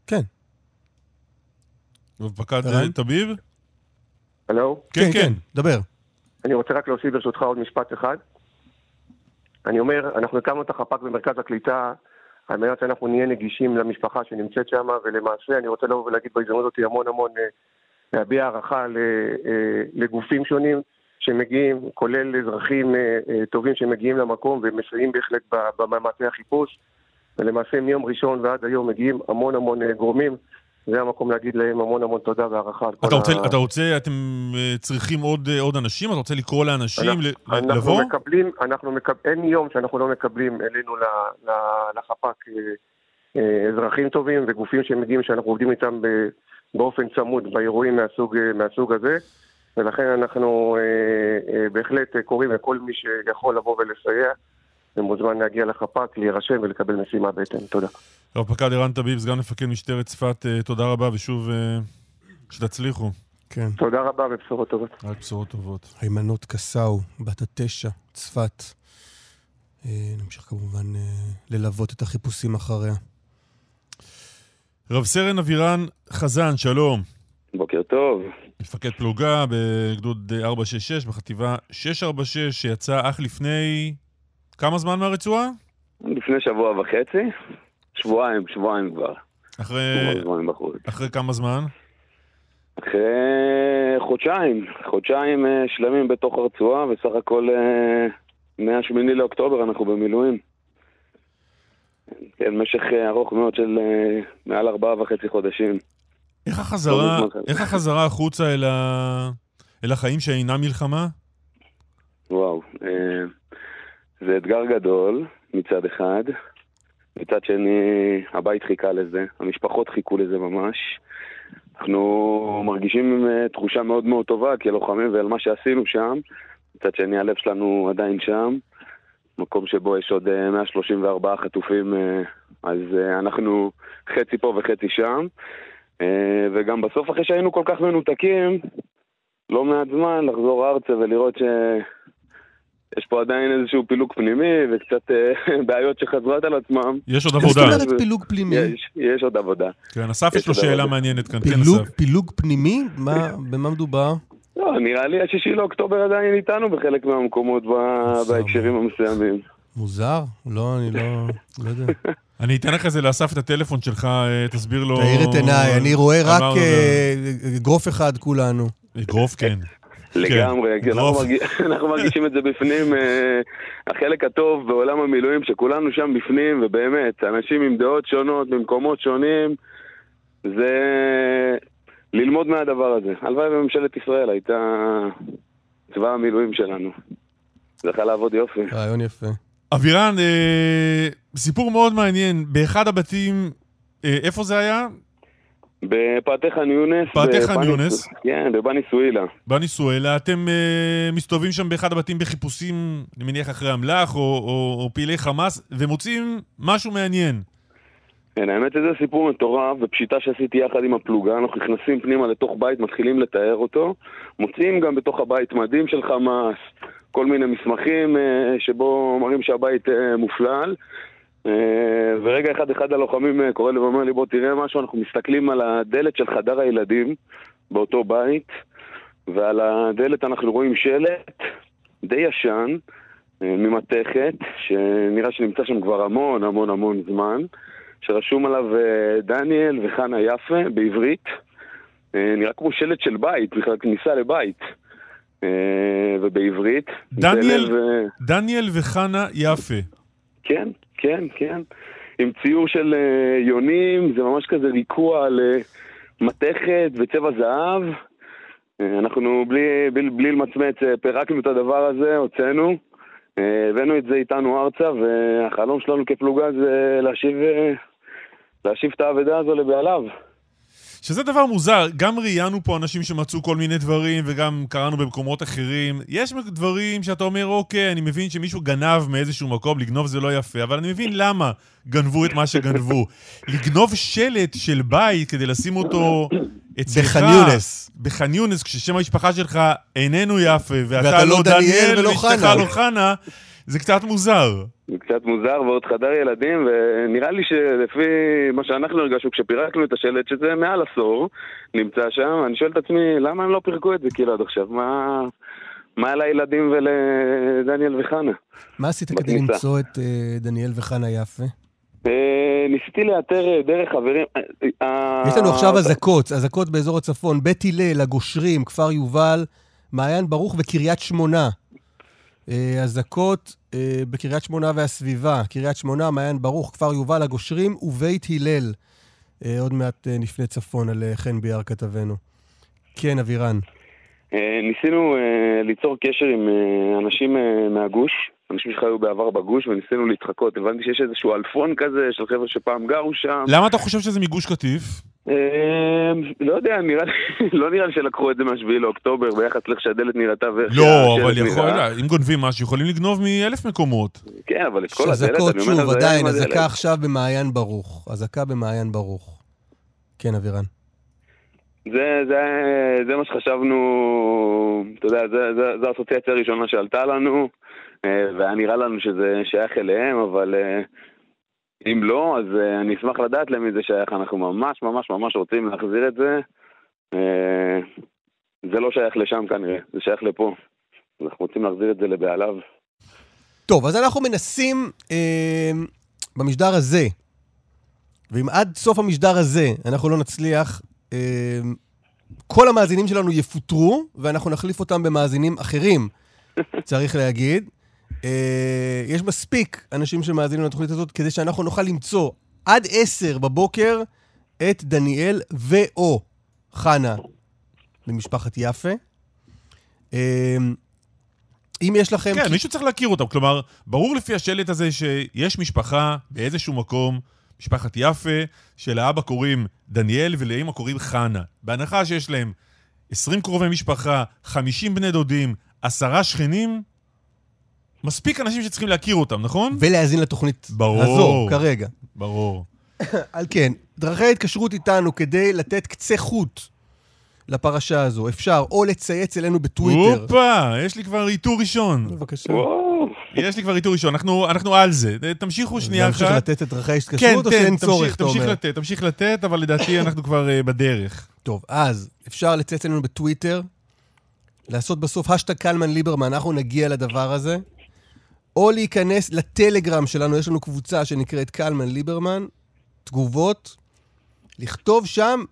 כן.
רב-פקד
ערן?
טביב?
הלו?
כן, כן.
דבר.
אני רוצה רק להוסיף ברשותך עוד משפט אחד. אני אומר, אנחנו הקמנו את החפ"ק במרכז הקליטה על מנת שאנחנו נהיה נגישים למשפחה שנמצאת שם, ולמעשה אני רוצה לבוא ולהגיד בהזדמנות הזאת המון המון, אה, להביע הערכה אה, לגופים שונים שמגיעים, כולל אזרחים אה, טובים שמגיעים למקום ומסייעים בהחלט במאמצי החיפוש, ולמעשה מיום ראשון ועד היום מגיעים המון המון גורמים. זה המקום להגיד להם המון המון תודה והערכה על כל
אתה רוצה,
ה...
אתה רוצה, אתם אה, צריכים עוד, אה, עוד אנשים? אתה רוצה לקרוא לאנשים
אנחנו-
ל-
אנחנו
לבוא?
מקבלים, אנחנו מקב... אין יום שאנחנו לא מקבלים אלינו ל- ל- לחפ"ק אה, אזרחים טובים וגופים שמגיעים שאנחנו עובדים איתם ב- באופן צמוד באירועים מהסוג, מהסוג הזה ולכן אנחנו אה, אה, בהחלט קוראים לכל מי שיכול לבוא ולסייע ומוזמן להגיע לחפ"ק, להירשם ולקבל משימה בהתאם. תודה.
רב-פקד ערן טביב, סגן מפקד משטרת צפת, אה, תודה רבה, ושוב, אה, שתצליחו.
כן.
תודה רבה ובשורות טובות.
רק בשורות טובות.
היימנוט קסאו, בת התשע, צפת. אה, נמשיך כמובן ללוות את החיפושים אחריה.
רב סרן אבירן חזן, שלום.
בוקר טוב.
מפקד פלוגה בגדוד 466 בחטיבה 646, שיצא אך לפני כמה זמן מהרצועה?
לפני שבוע וחצי, שבועיים, שבועיים כבר.
אחרי. אחרי כמה זמן?
אחרי חודשיים, חודשיים אה, שלמים בתוך הרצועה, וסך הכל אה, מה-8 לאוקטובר אנחנו במילואים. כן, משך אה, ארוך מאוד של מעל ארבעה וחצי חודשים.
איך החזרה,
לא.
איך החזרה החוצה אל, ה... אל החיים שאינם מלחמה?
וואו, זה אתגר גדול מצד אחד, מצד שני הבית חיכה לזה, המשפחות חיכו לזה ממש. אנחנו מרגישים אה, תחושה מאוד מאוד טובה כלוחמים ועל מה שעשינו שם, מצד שני הלב שלנו עדיין שם, מקום שבו יש עוד אה, 134 חטופים, אה, אז אה, אנחנו חצי פה וחצי שם. אה, וגם בסוף אחרי שהיינו כל כך מנותקים, לא מעט זמן לחזור ארצה ולראות שיש פה עדיין איזשהו פילוג פנימי וקצת אה, בעיות שחזרות על עצמם.
יש עוד עבודה.
זאת אומרת פילוג פנימי?
יש, יש עוד עבודה.
כן, אסף יש לו
יש
שאלה. מעניינת כאן. כן,
פילוג, פנימי? מה, במה מדובר?
לא, נראה לי השישי לאוקטובר עדיין איתנו בחלק מהמקומות. בהקשרים המסוימים.
מוזר? לא, אני לא, לא יודע.
אני אתן לך איזה לאסף את הטלפון שלך, אה, תסביר לו...
תאיר את עיניי, אני רואה רק
אמרנו
אה, אגרוף אחד כולנו.
אגרוף, כן.
לגמרי, כי אנחנו,
רוב.
מרגיש, אנחנו מרגישים את זה בפנים, אה, החלק הטוב בעולם המילואים, שכולנו שם בפנים, ובאמת, אנשים עם דעות שונות, ממקומות שונים, זה ללמוד מהדבר הזה. הלוואי וממשלת ישראל הייתה צבא המילואים שלנו. זה יכול לעבוד יופי.
רעיון יפה.
אבירן, אה, סיפור מאוד מעניין. באחד הבתים, אה, איפה זה היה?
בפאתי חאן יונס.
פאתי חאן יונס.
כן, בבני סואילה.
בניסואלה. אתם אה, מסתובבים שם באחד הבתים בחיפושים, אני מניח אחרי אמל"ח או, או, או פעילי חמאס, ומוצאים משהו מעניין.
כן, האמת שזה סיפור מטורף, ופשיטה שעשיתי יחד עם הפלוגה, אנחנו נכנסים פנימה לתוך בית, מתחילים לתאר אותו, מוצאים גם בתוך הבית מדים של חמאס, כל מיני מסמכים אה, שבו מראים שהבית אה, מופלל. אה, ורגע אחד אחד הלוחמים אה, קורא לי ואומר לי בוא תראה משהו, אנחנו מסתכלים על הדלת של חדר הילדים באותו בית, ועל הדלת אנחנו רואים שלט די ישן, אה, ממתכת, שנראה שנמצא שם כבר המון המון המון זמן. שרשום עליו דניאל וחנה יפה בעברית. אה, נראה כמו שלט של בית, בכלל כניסה לבית. ובעברית.
דניאל, דניאל וחנה יפה.
כן, כן, כן. עם ציור של אה, יונים, זה ממש כזה ריקוע על אה, מתכת וצבע זהב. אה, אנחנו בלי, בלי, בלי למצמץ פירקנו את הדבר הזה, הוצאנו, הבאנו את זה איתנו ארצה, והחלום שלנו כפלוגה זה להשיב, להשיב את האבדה הזו לבעליו.
שזה דבר מוזר, גם ראיינו פה אנשים שמצאו כל מיני דברים וגם קראנו במקומות אחרים. יש דברים שאתה אומר, אוקיי, אני מבין שמישהו גנב מאיזשהו מקום, לגנוב זה לא יפה, אבל אני מבין למה גנבו את מה שגנבו. לגנוב שלט של בית כדי לשים אותו אצלך...
בח'אן יונס.
בח'אן יונס, כששם המשפחה שלך איננו יפה, ואתה,
ואתה
לא
לא דניאל
דניאל
ולא
ואשתך. לא חנה, זה קצת מוזר.
זה קצת מוזר, ועוד חדר ילדים, ונראה לי שלפי מה שאנחנו הרגשנו כשפירקנו את השלט, שזה מעל עשור, נמצא שם, אני שואל את עצמי, למה הם לא פירקו את זה כאילו עד עכשיו? מה, מה לילדים ולדניאל וחנה?
מה עשית כדי. למצוא את אה, דניאל וחנה יפה?
אה, ניסיתי לאתר אה, דרך חברים...
יש לנו עכשיו אזעקות, אזעקות באזור הצפון, בית הלל, הגושרים, כפר יובל, מעיין ברוך וקריית שמונה. אה, אזעקות אה, בקריית שמונה והסביבה, קריית שמונה, מעיין ברוך, כפר יובל, הגושרים ובית הלל. אה, עוד מעט אה, נפנה צפון על אה, חן ביאר כתבנו. כן, אבירן.
אה, ניסינו אה, ליצור קשר עם אה, אנשים אה, מהגוש, אנשים שחיו בעבר בגוש, וניסינו להתחקות. הבנתי שיש איזשהו אלפון כזה של חבר'ה שפעם גרו שם.
למה אתה חושב שזה מגוש קטיף?
אה, לא יודע, נראה לי, לא נראה לי שלקחו את זה מהשביעי לאוקטובר ביחס לאיך שהדלת נראתה ואיך
לא, אבל יכול,
נראה.
אם גונבים משהו, יכולים לגנוב מאלף מקומות.
כן, אבל את כל הדלת,
אזעקות,
אני אומר
שוב,
לך, זה היה
עדיין. אזעקה עכשיו במעיין ברוך. אזעקה במעיין ברוך. כן, אבירן.
זה, זה, זה מה שחשבנו, אתה יודע, זה, זה, זה האסוציאציה הראשונה שעלתה לנו, והיה נראה לנו שזה שייך אליהם, אבל אה, אם לא, אז אה, אני אשמח לדעת למי זה שייך. אנחנו ממש ממש ממש רוצים להחזיר את זה. אה, זה לא שייך לשם כנראה, זה שייך לפה. אנחנו רוצים להחזיר את זה לבעליו.
טוב, אז אנחנו מנסים אה, במשדר הזה, ואם עד סוף המשדר הזה אנחנו לא נצליח, אה, כל המאזינים שלנו יפוטרו, ואנחנו נחליף אותם במאזינים אחרים, צריך להגיד. אה, יש מספיק אנשים שמאזינים לתוכנית הזאת כדי שאנחנו נוכל למצוא עד עשר בבוקר את דניאל ו/או חנה למשפחת יפה. אה, אם יש לכם...
כן, מישהו צריך להכיר אותם. כלומר, ברור לפי השלט הזה שיש משפחה באיזשהו מקום, משפחת יפה, שלאבא קוראים דניאל ולאמא קוראים חנה. בהנחה שיש להם 20 קרובי משפחה, 50 בני דודים, עשרה שכנים, מספיק אנשים שצריכים להכיר אותם, נכון?
ולהאזין לתוכנית
ברור.
הזו כרגע.
ברור.
על כן, דרכי ההתקשרות איתנו כדי לתת קצה חוט לפרשה הזו. אפשר או לצייץ אלינו בטוויטר.
הופה, יש לי כבר איתור ראשון.
בבקשה.
וואו.
יש לי כבר איתור ראשון, אנחנו, אנחנו על זה. תמשיכו שנייה אחת.
להמשיך לתת את דרכי
כן,
ההתקשרות או
כן,
שאין
תמשיך,
צורך, אתה
תמשיך
אומר?
לתת, תמשיך לתת, אבל לדעתי אנחנו כבר uh, בדרך.
טוב, אז אפשר לצייץ אלינו בטוויטר, לעשות בסוף השטג קלמן ליברמן, אנחנו נגיע לדבר הזה, או להיכנס לטלגרם שלנו, יש לנו קבוצה שנקראת קלמן ליברמן, תגובות, לכתוב שם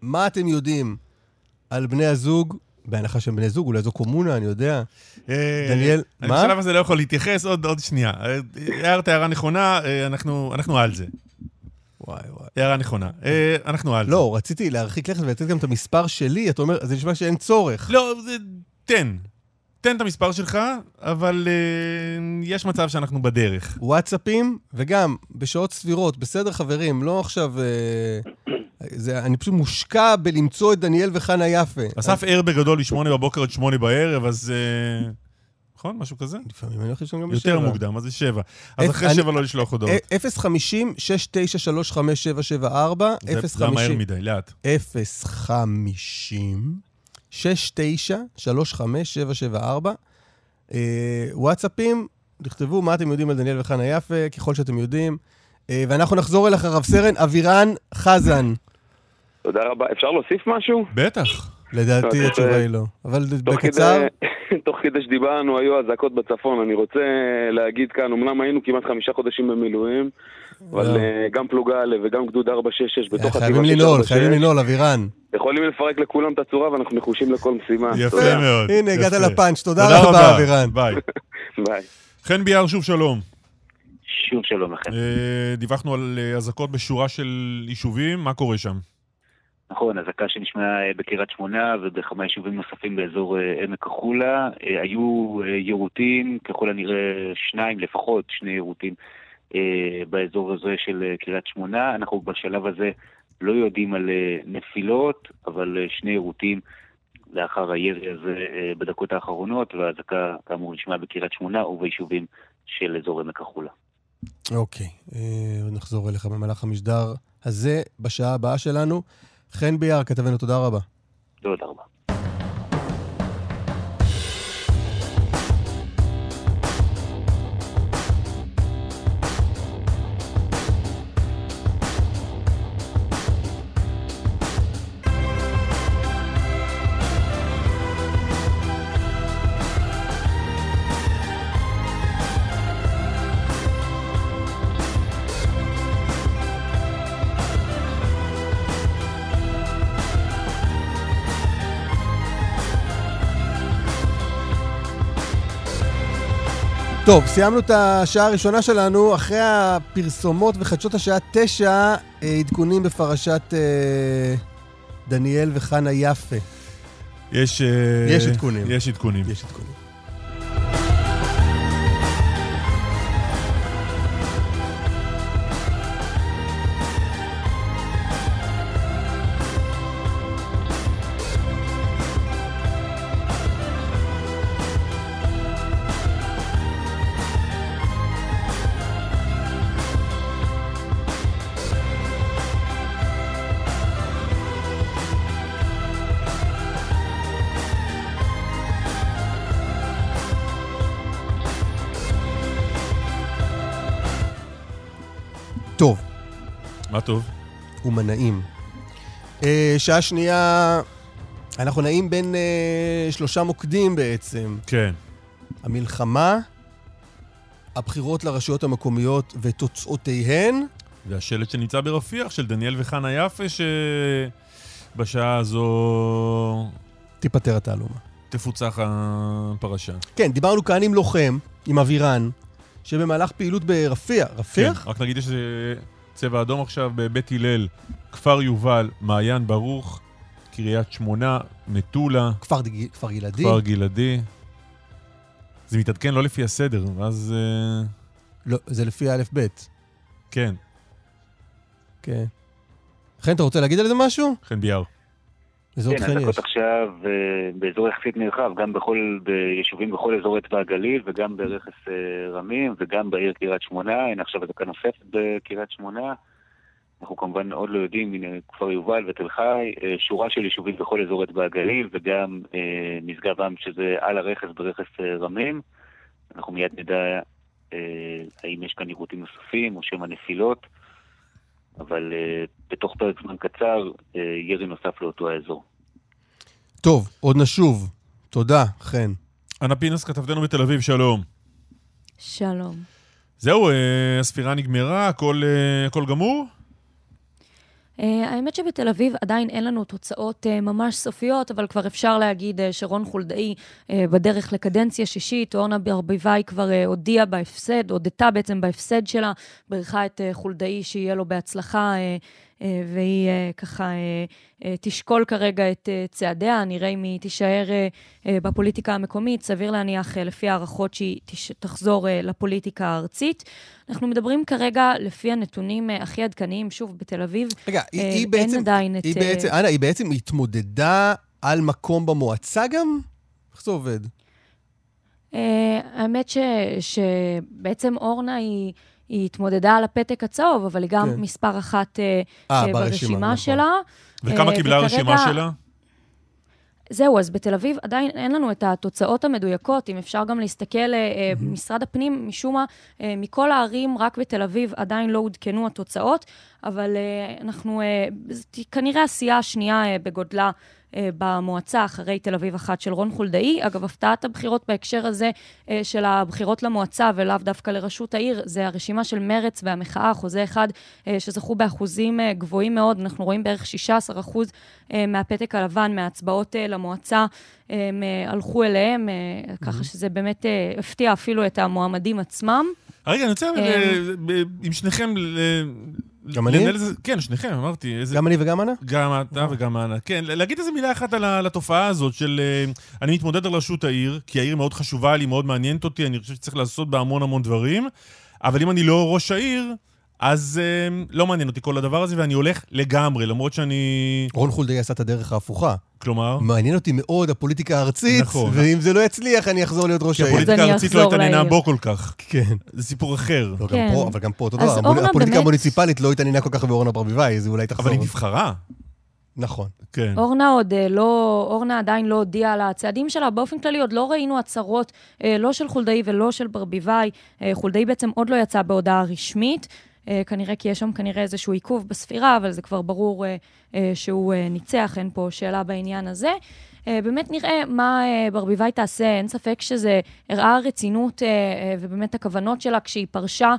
מה אתם יודעים על בני הזוג, בהנחה שהם בני זוג, אולי זו קומונה, אני יודע.
אה,
דניאל,
אני
מה?
בשלב הזה לא יכול להתייחס, עוד, שנייה. אה, הערת הערה נכונה, אה, אנחנו, על זה.
וואי וואי.
הערה נכונה. אנחנו על זה.
לא, רציתי להרחיק לכת ולתת גם את המספר שלי, אתה אומר, זה נשמע שאין צורך.
לא, זה, תן. תן את המספר שלך, אבל uh, יש מצב שאנחנו בדרך.
וואטסאפים, וגם בשעות סבירות, בסדר חברים, לא עכשיו... Uh, זה, אני פשוט מושקע בלמצוא את דניאל וחנה יפה.
אסף אז... ער בגדול משמונה בבוקר עד שמונה בערב, אז... Uh, נכון? משהו כזה?
לפעמים אני הולך לישון גם בשבע.
יותר מוקדם, אז זה שבע. אז אחרי שבע לא לשלוח הודעות.
050-6935774,
050... זה מהר מדי, לאט.
050... 6935774. אה, וואטסאפים, תכתבו מה אתם יודעים על דניאל וחנה יפה, ככל שאתם יודעים. אה, ואנחנו נחזור אליך, רב סרן אבירן חזן.
תודה רבה. אפשר להוסיף משהו?
בטח.
לדעתי
אה,
התשובה היא לא, אבל בקצר...
תוך כדי שדיברנו היו אזעקות בצפון, אני רוצה להגיד כאן, אמנם היינו כמעט חמישה חודשים במילואים, אבל. אה, גם פלוגה א' וגם גדוד 466 בתוך
חייבים לנעול, חייבים לנעול, אבירן.
יכולים לפרק לכולם את הצורה ואנחנו נחושים לכל משימה.
יפה. מאוד.
הנה, הגעת. לפאנץ', תודה רבה, אבירן.
ביי.
ביי.
חן ביאר, שוב שלום.
שוב שלום לכם.
אה, דיווחנו על אה, אזעקות בשורה של יישובים, מה קורה שם?
נכון, אזעקה שנשמעה בקריית שמונה ובכמה יישובים נוספים באזור עמק החולה. היו יירוטים, ככל הנראה שניים לפחות, שני יירוטים באזור הזה של אה, קריית שמונה. אנחנו בשלב הזה לא יודעים על אה, נפילות, אבל אה, שני יירוטים לאחר הירי הזה אה, בדקות האחרונות, והאזעקה כאמור נשמעה בקריית שמונה וביישובים של אזור עמק החולה.
אוקיי, אה, נחזור אליך במהלך המשדר הזה, בשעה הבאה שלנו. חן ביאר, כתבנו, תודה רבה.
תודה רבה.
טוב, סיימנו את השעה הראשונה שלנו. אחרי הפרסומות וחדשות השעה תשע, אה, עדכונים בפרשת אה, דניאל וחנה יפה.
יש... אה,
יש עדכונים.
יש עדכונים.
יש עדכונים. טוב? ומנעים. אה, שעה שנייה, אנחנו נעים בין אה, שלושה מוקדים בעצם.
כן.
המלחמה, הבחירות לרשויות המקומיות ותוצאותיהן,
והשלט שנמצא ברפיח של דניאל וחנה יפה, שבשעה הזו
תיפתר התעלומה.
תפוצח הפרשה.
כן, דיברנו כאן עם לוחם, עם אבירן, שבמהלך פעילות ברפיח, רפיח?
כן, רק נגיד יש צבע אדום עכשיו בבית הלל, כפר יובל, מעיין ברוך, קריית שמונה, מטולה,
כפר, דג... כפר גלעדי.
כפר גלעדי. זה מתעדכן לא לפי הסדר, ואז... אה,
לא, זה לפי א'-ב'.
כן,
כן. חן, אתה רוצה להגיד על זה משהו?
חן ביאר.
איזה עוד
כן,
חן יש?
אזעקות עכשיו אה, באזור יחסית נרחב, גם בכל, ביישובים בכל אזור אצבע הגליל, וגם ברכס אה, רמים, וגם בעיר קריית שמונה, הנה עכשיו אזעקה נוספת בקריית שמונה. אנחנו כמובן עוד לא יודעים, הנה כפר יובל ותל חי, אה, שורה של יישובים בכל אזור אצבע הגליל, וגם אה, משגב עם שזה על הרכס ברכס רמים. אנחנו מיד נדע אה, האם יש כאן עיוותים נוספים או שמא נפילות, אבל אה, בתוך פרק זמן קצר, אה, ירי נוסף לאותו האזור.
טוב, עוד נשוב. תודה, חן.
אנה פינס, כתבתנו בתל אביב, שלום.
שלום.
זהו, אה, הספירה נגמרה, הכל, הכל גמור?
Uh, האמת שבתל אביב עדיין אין לנו תוצאות uh, ממש סופיות, אבל כבר אפשר להגיד uh, שרון חולדאי בדרך לקדנציה שישית, אורנה ברביבאי כבר הודיעה בהפסד, הודתה בעצם בהפסד שלה, בירכה את חולדאי שיהיה לו בהצלחה, והיא uh, ככה uh, תשקול כרגע את צעדיה, נראה אם היא תישאר בפוליטיקה המקומית, סביר להניח לפי הערכות שהיא תחזור לפוליטיקה הארצית. אנחנו מדברים כרגע לפי הנתונים הכי עדכניים, שוב, בתל אביב.
רגע, היא,
אה,
היא
אין
בעצם...
עדיין את...
היא
אה,
בעצם, אנה, היא בעצם התמודדה על מקום במועצה גם? איך זה עובד?
אה, האמת ש, שבעצם אורנה היא, היא התמודדה על הפתק הצהוב, אבל היא גם
כן.
מספר אחת אה,
אה,
אה,
ברשימה,
ברשימה
נכון.
שלה.
וכמה
אה,
קיבלה
וכרגע-
הרשימה שלה?
זהו, אז בתל אביב עדיין אין לנו את התוצאות המדויקות. אם אפשר גם להסתכל, אה, אה, משרד הפנים, משום מה, אה, מכל הערים, רק בתל אביב עדיין לא עודכנו התוצאות, אבל אה, אנחנו, אה, כנראה הסיעה השנייה אה, בגודלה אה, במועצה אחרי תל אביב אחת של רון חולדאי. אגב, הפתעת הבחירות בהקשר הזה אה, של הבחירות למועצה ולאו דווקא לראשות העיר, זה הרשימה של מרץ והמחאה, חוזה אחד אה, שזכו באחוזים גבוהים מאוד. אנחנו רואים בערך 16 אחוז מהפתק הלבן, מההצבעות למועצה, הם הלכו אליהם, ככה שזה באמת הפתיע אפילו את המועמדים עצמם.
רגע, אני רוצה עם שניכם
גם אני?
כן, שניכם, אמרתי.
גם אני וגם אנה?
גם אתה וגם אנה. כן, להגיד איזה מילה אחת על התופעה הזאת של... אה, אני מתמודד על ראשות העיר, כי העיר מאוד חשובה לי, מאוד מעניינת אותי, אני חושב שצריך לעשות בה המון המון דברים, אבל אם אני לא ראש העיר, אז uh, לא מעניין אותי כל הדבר הזה, ואני הולך לגמרי, למרות שאני...
רון חולדאי עשה את הדרך ההפוכה.
כלומר?
מעניין אותי מאוד הפוליטיקה הארצית,
נכון.
ואם זה לא יצליח, אני אחזור להיות ראש העיר.
כי הפוליטיקה הארצית לא התעניינה בו כל כך.
כן.
זה סיפור אחר.
לא, כן. גם פה, אבל גם פה אותו דבר. הפוליטיקה באמת... המוניציפלית לא התעניינה כל כך באורנה ברביבאי, זה אולי תחזור.
אבל היא נבחרה.
נכון.
כן.
אורנה עוד אה, לא, אורנה עדיין לא הודיעה על הצעדים שלה. באופן כללי עוד לא ראינו הצהרות, אה, לא של חולדאי ולא של ברביבאי. אה, חולדאי בעצם עוד לא יצא בהודעה רשמית. אה, כנראה כי יש שם כנראה איזשהו עיכוב בספירה, אבל זה כבר ברור אה, אה, שהוא ניצח, אין פה שאלה בעניין הזה. באמת נראה מה ברביבאי תעשה, אין ספק שזה הראה רצינות ובאמת הכוונות שלה כשהיא פרשה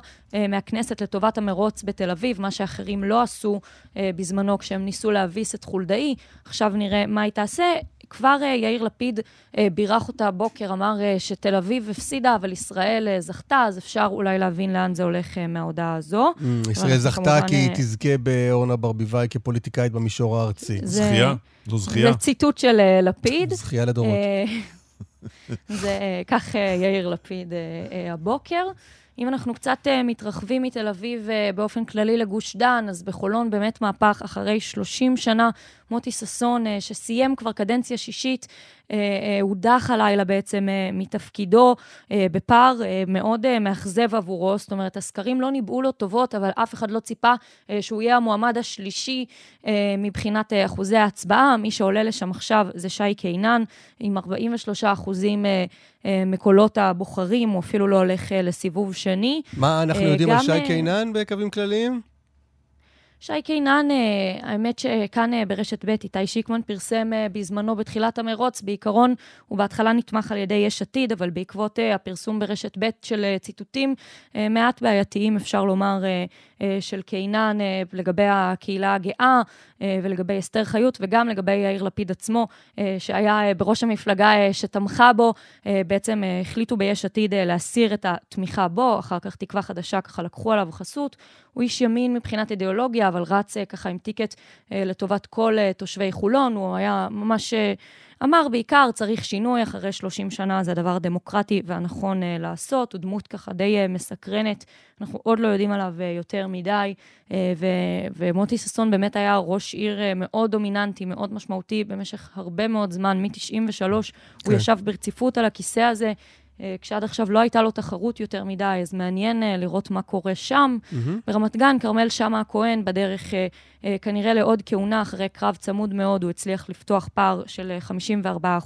מהכנסת לטובת המרוץ בתל אביב, מה שאחרים לא עשו בזמנו כשהם ניסו להביס את חולדאי. עכשיו נראה מה היא תעשה. כבר uh, יאיר לפיד uh, בירך אותה הבוקר, אמר uh, שתל אביב הפסידה, אבל ישראל uh, זכתה, אז אפשר אולי להבין לאן זה הולך uh, מההודעה הזו.
Mm, ישראל זכתה כמובן, כי היא תזכה באורנה ברביבאי כפוליטיקאית במישור הארצי.
זה, זכייה? זו זכייה?
זה ציטוט של uh, לפיד.
זכייה לדורות.
זה כך uh, יאיר לפיד uh, uh, הבוקר. אם אנחנו קצת uh, מתרחבים מתל אביב uh, באופן כללי לגוש דן, אז בחולון באמת מהפך אחרי 30 שנה. מוטי ששון, uh, שסיים כבר קדנציה שישית, הודח uh, uh, הלילה בעצם מתפקידו בפער מאוד מאכזב עבורו. זאת אומרת, הסקרים לא ניבאו לו טובות, אבל אף אחד לא ציפה שהוא יהיה המועמד השלישי מבחינת אחוזי ההצבעה. מי שעולה לשם עכשיו זה שי קינן, עם 43 אחוזים מקולות הבוחרים, הוא אפילו לא הולך לסיבוב שני.
מה אנחנו יודעים על שי קינן בקווים כלליים?
שי קינן, אה, האמת שכאן אה, ברשת ב', איתי שיקמן פרסם אה, בזמנו בתחילת המרוץ, בעיקרון הוא בהתחלה נתמך על ידי יש עתיד, אבל בעקבות הפרסום ברשת ב' של ציטוטים מעט בעייתיים, אפשר לומר, של קינן לגבי הקהילה הגאה ולגבי אסתר חיות, וגם לגבי יאיר לפיד עצמו, שהיה בראש המפלגה שתמכה בו, בעצם החליטו ביש עתיד להסיר את התמיכה בו, אחר כך תקווה חדשה ככה לקחו עליו חסות. הוא איש ימין מבחינת אידיאולוגיה, אבל רץ אה, ככה עם טיקט אה, לטובת כל אה, תושבי חולון. הוא היה ממש... אמר בעיקר, צריך שינוי, אחרי 30 שנה זה הדבר הדמוקרטי והנכון uh, לעשות. הוא דמות ככה די uh, מסקרנת, אנחנו עוד לא יודעים עליו uh, יותר מדי, uh, ו- ומוטי ששון באמת היה ראש עיר uh, מאוד דומיננטי, מאוד משמעותי במשך הרבה מאוד זמן, מ-93, כן. הוא ישב ברציפות על הכיסא הזה. אה, כשעד עכשיו לא הייתה לו תחרות יותר מדי, אז מעניין אה, לראות מה קורה שם. Mm-hmm. ברמת גן, כרמל שאמה הכהן בדרך אה, כנראה לעוד כהונה אחרי קרב צמוד מאוד, הוא הצליח לפתוח פער של 54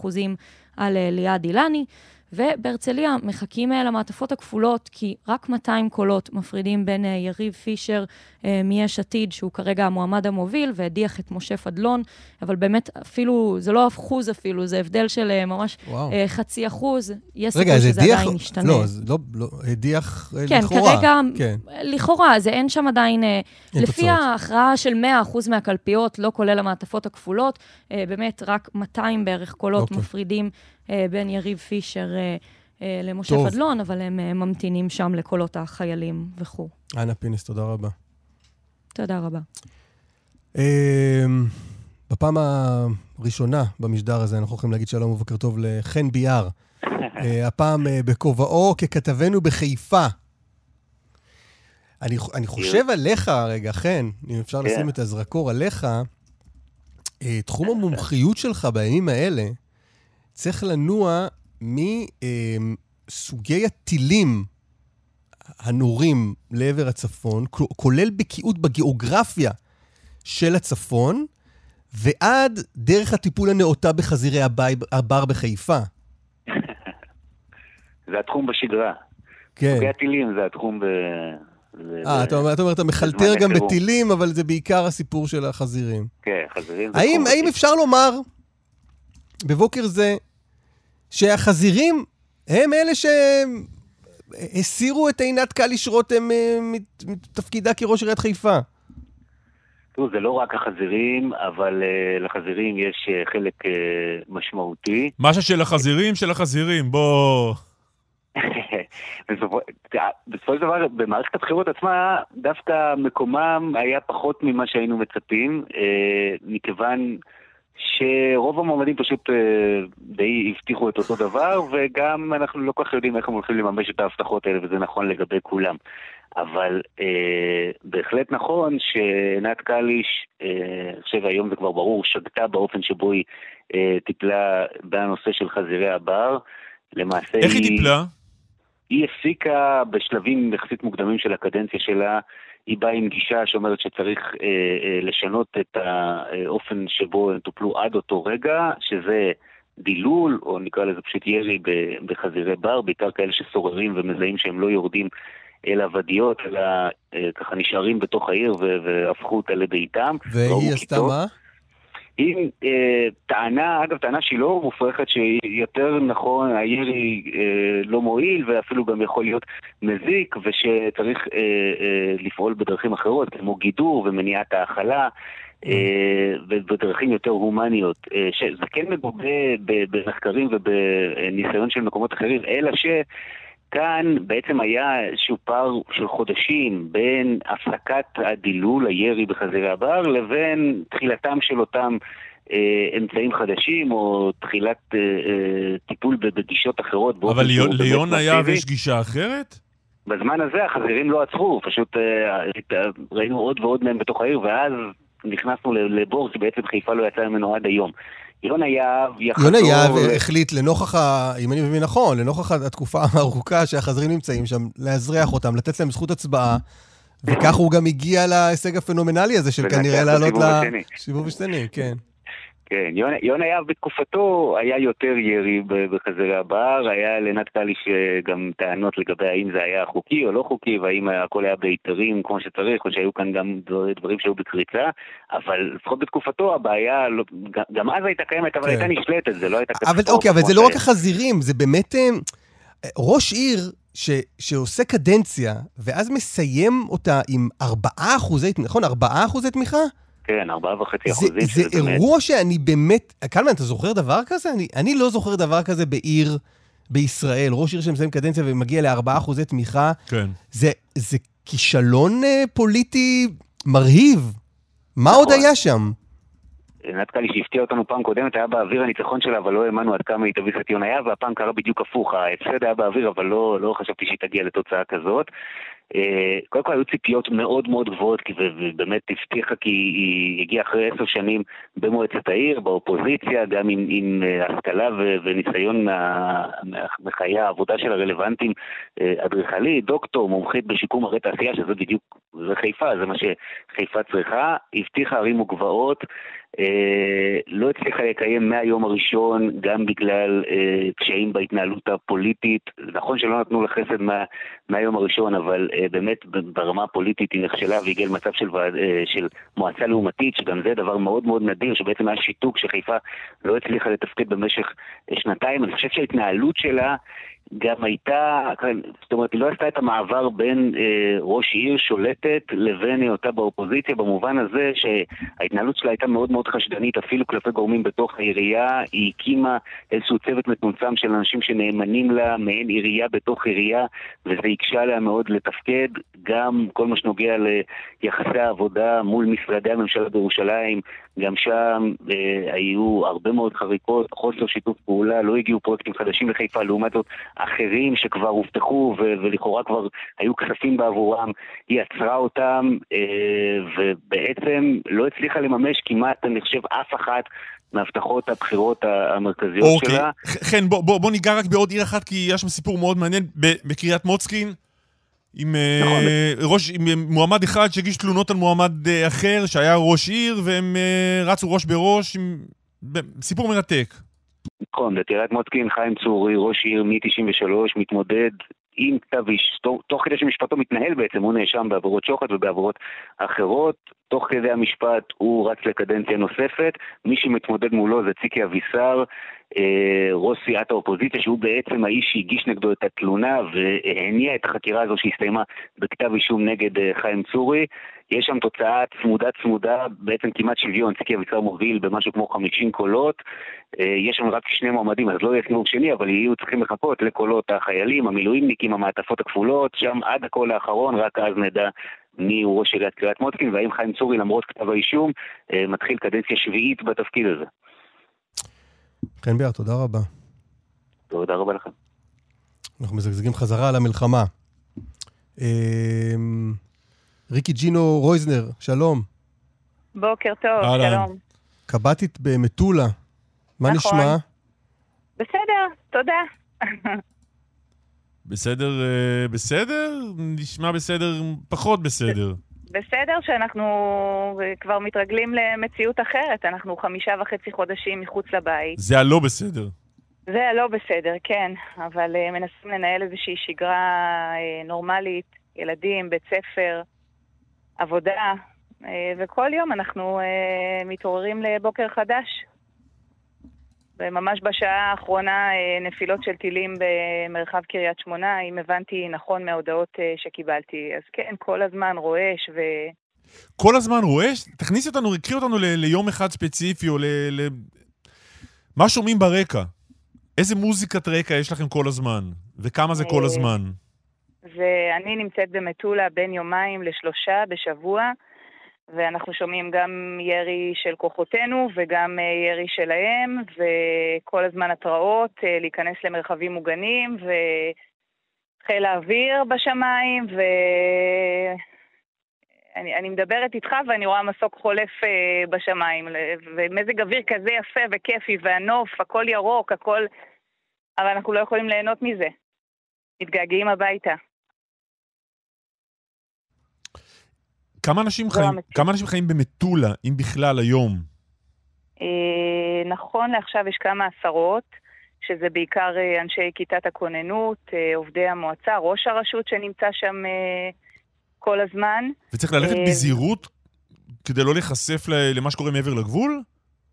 על ליעד אילני. ובהרצליה מחכים אה, למעטפות הכפולות, כי רק 200 קולות מפרידים בין אה, יריב פישר אה, מיש עתיד, שהוא כרגע המועמד המוביל, והדיח את משה פדלון, אבל באמת אפילו, זה לא אחוז אפילו, זה הבדל של ממש וואו. חצי אחוז. יש סיכוי שזה הדיח, עדיין ישתנה.
לא, זה לא, לא, הדיח
כן,
לכאורה.
כרגע, כן, לכאורה, זה אין שם עדיין, אין לפי תוצאות. ההכרעה של 100% מהקלפיות, לא כולל המעטפות הכפולות, באמת רק 200 בערך קולות אוקיי. מפרידים בין יריב פישר אה, אה, למשה טוב. פדלון, אבל הם ממתינים שם לקולות החיילים וכו'.
אנה פינס, תודה רבה.
תודה רבה.
בפעם הראשונה במשדר הזה אנחנו יכולים להגיד שלום ובוקר טוב לחן ביאר. הפעם בכובעו ככתבנו בחיפה. אני, אני חושב עליך רגע, חן, אם אפשר כן. לשים את הזרקור עליך, תחום המומחיות שלך בימים האלה צריך לנוע מסוגי הטילים הנורים לעבר הצפון, כולל בקיאות בגיאוגרפיה של הצפון, ועד דרך הטיפול הנאותה בחזירי הבר בחיפה.
זה התחום בשגרה.
כן.
סוגי הטילים זה התחום ב...
אה, אתה אומר, אתה אומר, אתה מחלטר גם בטילים, אבל זה בעיקר הסיפור של החזירים.
כן, חזירים זה...
האם אפשר לומר בבוקר זה שהחזירים הם אלה שהסירו את עינת קליש רותם אה, מתפקידה כראש עיריית חיפה.
תראו, זה לא רק החזירים, אבל uh, לחזירים יש uh, חלק uh, משמעותי.
מה ששל החזירים, של החזירים, בוא...
בסופו של דבר, במערכת הבחירות עצמה, דווקא מקומם היה פחות ממה שהיינו מצפים, אה, מכיוון שרוב המועמדים פשוט אה, די הבטיחו את אותו דבר, וגם אנחנו לא כל כך יודעים איך הם הולכים לממש את ההבטחות האלה, וזה נכון לגבי כולם. אבל אה, בהחלט נכון שעינת קליש, אה, אני חושב היום זה כבר ברור, שגתה באופן שבו היא אה, טיפלה בנושא של חזירי הבר. למעשה
איך היא טיפלה?
היא הפסיקה בשלבים יחסית מוקדמים של הקדנציה שלה, היא באה עם גישה שאומרת שצריך אה, אה, לשנות את האופן שבו הם טופלו עד אותו רגע, שזה דילול, או נקרא לזה פשוט ירי בחזירי בר, בעיקר כאלה שסוררים ומזהים שהם לא יורדים אל הוודיות, אלא אה, ככה נשארים בתוך העיר והפכו אותה לביתם.
והיא עשתה מה?
היא אה, טענה, אגב, טענה שהיא לא מופרכת, שיותר נכון, הירי אה, לא מועיל ואפילו גם יכול להיות מזיק, ושצריך אה, אה, לפעול בדרכים אחרות, כמו גידור ומניעת האכלה. אה, ובדרכים יותר הומניות, אה, שזה כן מגובה במחקרים ובניסיון של מקומות אחרים, אלא ש... כאן בעצם היה איזשהו פער של חודשים בין הפסקת הדילול, הירי בחזירי הבר, לבין תחילתם של אותם אה, אמצעים חדשים, או תחילת אה, אה, טיפול בגישות אחרות.
אבל ליון היה ויש גישה אחרת?
בזמן הזה החזירים לא עצרו, פשוט אה, אה, ראינו עוד ועוד מהם בתוך העיר, ואז נכנסנו לבור שבעצם חיפה לא יצאה ממנו עד היום. יונה יהב יחזור...
יונה יהב החליט לנוכח, ה... אם אני מבין נכון, לנוכח התקופה הארוכה שהחזרים נמצאים שם, לאזרח אותם, לתת להם זכות הצבעה, וכך הוא גם הגיע להישג הפנומנלי הזה של כנראה לעלות לסיבוב השני, כן.
כן, יונה, יונה יהב בתקופתו היה יותר ירי בחזרי הבר, היה לנת קליש גם טענות לגבי האם זה היה חוקי או לא חוקי, והאם הכל היה בהיתרים כמו שצריך, או שהיו כאן גם דברים שהיו בקריצה, אבל לפחות בתקופתו הבעיה, לא, גם אז הייתה קיימת, אבל כן. הייתה נשלטת, זה לא הייתה
קטסטרופה. אבל אוקיי, אבל זה לא רק החזירים, זה באמת... אה, ראש עיר ש, שעושה קדנציה, ואז מסיים אותה עם 4 אחוזי, נכון? 4 אחוזי תמיכה?
כן, ארבעה וחצי אחוזים.
זה אירוע שאני באמת... קלמן, אתה זוכר דבר כזה? אני, אני לא זוכר דבר כזה בעיר בישראל. ראש עיר שמסיים קדנציה ומגיע לארבעה אחוזי תמיכה.
כן.
זה, זה כישלון אה, פוליטי מרהיב. מה נכון. עוד היה שם?
נתקלי שהפתיע אותנו פעם קודמת, היה באוויר הניצחון שלה, אבל לא האמנו עד כמה היא תביס את יונה יהב, והפעם קרה בדיוק הפוך, ההפסד היה באוויר, אבל לא, לא חשבתי שהיא תגיע לתוצאה כזאת. אה, קודם כל היו ציפיות מאוד מאוד גבוהות, ובאמת הבטיחה כי היא הגיעה אחרי עשר שנים במועצת העיר, באופוזיציה, גם עם, עם אה, השכלה וניסיון מחיי העבודה שלה רלוונטיים, אה, אדריכלית, דוקטור, מומחית בשיקום הרי תעשייה, שזה בדיוק, זה חיפה, זה מה שחיפה צריכה, הבטיחה ערים וגבעות. אה, לא הצליחה לקיים מהיום הראשון, גם בגלל אה, קשיים בהתנהלות הפוליטית. נכון שלא נתנו לה חסד מה, מהיום הראשון, אבל אה, באמת ברמה הפוליטית היא נכשלה והגיעה למצב של, של מועצה לעומתית, שגם זה דבר מאוד מאוד נדיר, שבעצם היה שיתוק שחיפה לא הצליחה לתפקד במשך שנתיים. אני חושב שההתנהלות שלה גם הייתה, זאת אומרת, היא לא עשתה את המעבר בין אה, ראש עיר שולטת לבין היותה באופוזיציה, במובן הזה שההתנהלות שלה הייתה מאוד מאוד חשדנית, אפילו כלפי גורמים בתוך העירייה. היא הקימה איזשהו צוות מצומצם של אנשים שנאמנים לה, מעין עירייה בתוך עירייה, וזה הקשה עליה מאוד לתפקד. גם כל מה שנוגע ליחסי העבודה מול משרדי הממשלה בירושלים, גם שם אה, היו הרבה מאוד חריקות, חוסר שיתוף פעולה, לא הגיעו פרויקטים חדשים לחיפה, לעומת זאת אחרים שכבר הובטחו ו- ולכאורה כבר היו כספים בעבורם, היא עצרה אותם אה, ובעצם לא הצליחה לממש כמעט, אני חושב, אף אחת מהבטחות הבחירות המרכזיות
אוקיי.
שלה.
חן, בוא, בוא, בוא ניגע רק בעוד עיר אחת, כי יש שם סיפור מאוד מעניין. בקריית מוצקין, עם, אה, נכון. ראש, עם מועמד אחד שהגיש תלונות על מועמד אה, אחר שהיה ראש עיר, והם אה, רצו ראש בראש, עם... סיפור מרתק.
נכון, בקריית מוצקין חיים צורי, ראש עיר מ-93, מתמודד עם כתב איש, תוך כדי שמשפטו מתנהל בעצם, הוא נאשם בעבירות שוחד ובעבירות אחרות. תוך כדי המשפט הוא רץ לקדנציה נוספת. מי שמתמודד מולו זה ציקי אבישר, אה, ראש סיעת האופוזיציה, שהוא בעצם האיש שהגיש נגדו את התלונה והניע את החקירה הזו שהסתיימה בכתב אישום נגד אה, חיים צורי. יש שם תוצאה צמודה צמודה, בעצם כמעט שוויון, ציקי אביצר מוביל במשהו כמו 50 קולות. אה, יש שם רק שני מועמדים, אז לא יהיה סיבוב שני, אבל יהיו צריכים לחכות לקולות החיילים, המילואימניקים, המעטפות הכפולות, שם עד הקול האחרון, רק אז נדע מי הוא ראש עיריית קריית מוצקין, והאם חיים צורי, למרות כתב האישום, אה, מתחיל קדנציה שביעית בתפקיד הזה.
חן ביאר, תודה רבה.
תודה רבה לכם.
אנחנו מזגזגים חזרה על המלחמה. אמ, ריקי ג'ינו רויזנר, שלום.
בוקר טוב,
אהלן.
שלום.
קב"טית במטולה. מה
נכון.
נשמע?
בסדר, תודה.
בסדר, אה, בסדר? נשמע בסדר, פחות בסדר.
בסדר שאנחנו כבר מתרגלים למציאות אחרת, אנחנו חמישה וחצי חודשים מחוץ לבית.
זה הלא בסדר.
זה הלא בסדר, כן, אבל uh, מנסים לנהל איזושהי שגרה uh, נורמלית, ילדים, בית ספר, עבודה, uh, וכל יום אנחנו uh, מתעוררים לבוקר חדש. וממש בשעה האחרונה uh, נפילות של טילים במרחב קריית שמונה, אם הבנתי נכון מההודעות uh, שקיבלתי. אז כן, כל הזמן רועש ו...
כל הזמן רועש? תכניסי אותנו, קחי אותנו ל- ליום אחד ספציפי, או ל... ל... מה שומעים ברקע? איזה מוזיקת רקע יש לכם כל הזמן? וכמה זה כל
אה,
הזמן?
ואני נמצאת במטולה בין יומיים לשלושה בשבוע, ואנחנו שומעים גם ירי של כוחותינו וגם אה, ירי שלהם, וכל הזמן התראות אה, להיכנס למרחבים מוגנים, וחיל האוויר בשמיים, ו... אני, אני מדברת איתך ואני רואה מסוק חולף אה, בשמיים, ומזג אוויר כזה יפה וכיפי, והנוף, הכל ירוק, הכל... אבל אנחנו לא יכולים ליהנות מזה. מתגעגעים הביתה.
כמה אנשים, חיים. כמה אנשים חיים במטולה, אם בכלל, היום?
אה, נכון לעכשיו יש כמה עשרות, שזה בעיקר אה, אנשי כיתת הכוננות, אה, עובדי המועצה, ראש הרשות שנמצא שם כל הזמן.
וצריך ללכת בזהירות כדי לא להיחשף למה שקורה מעבר לגבול?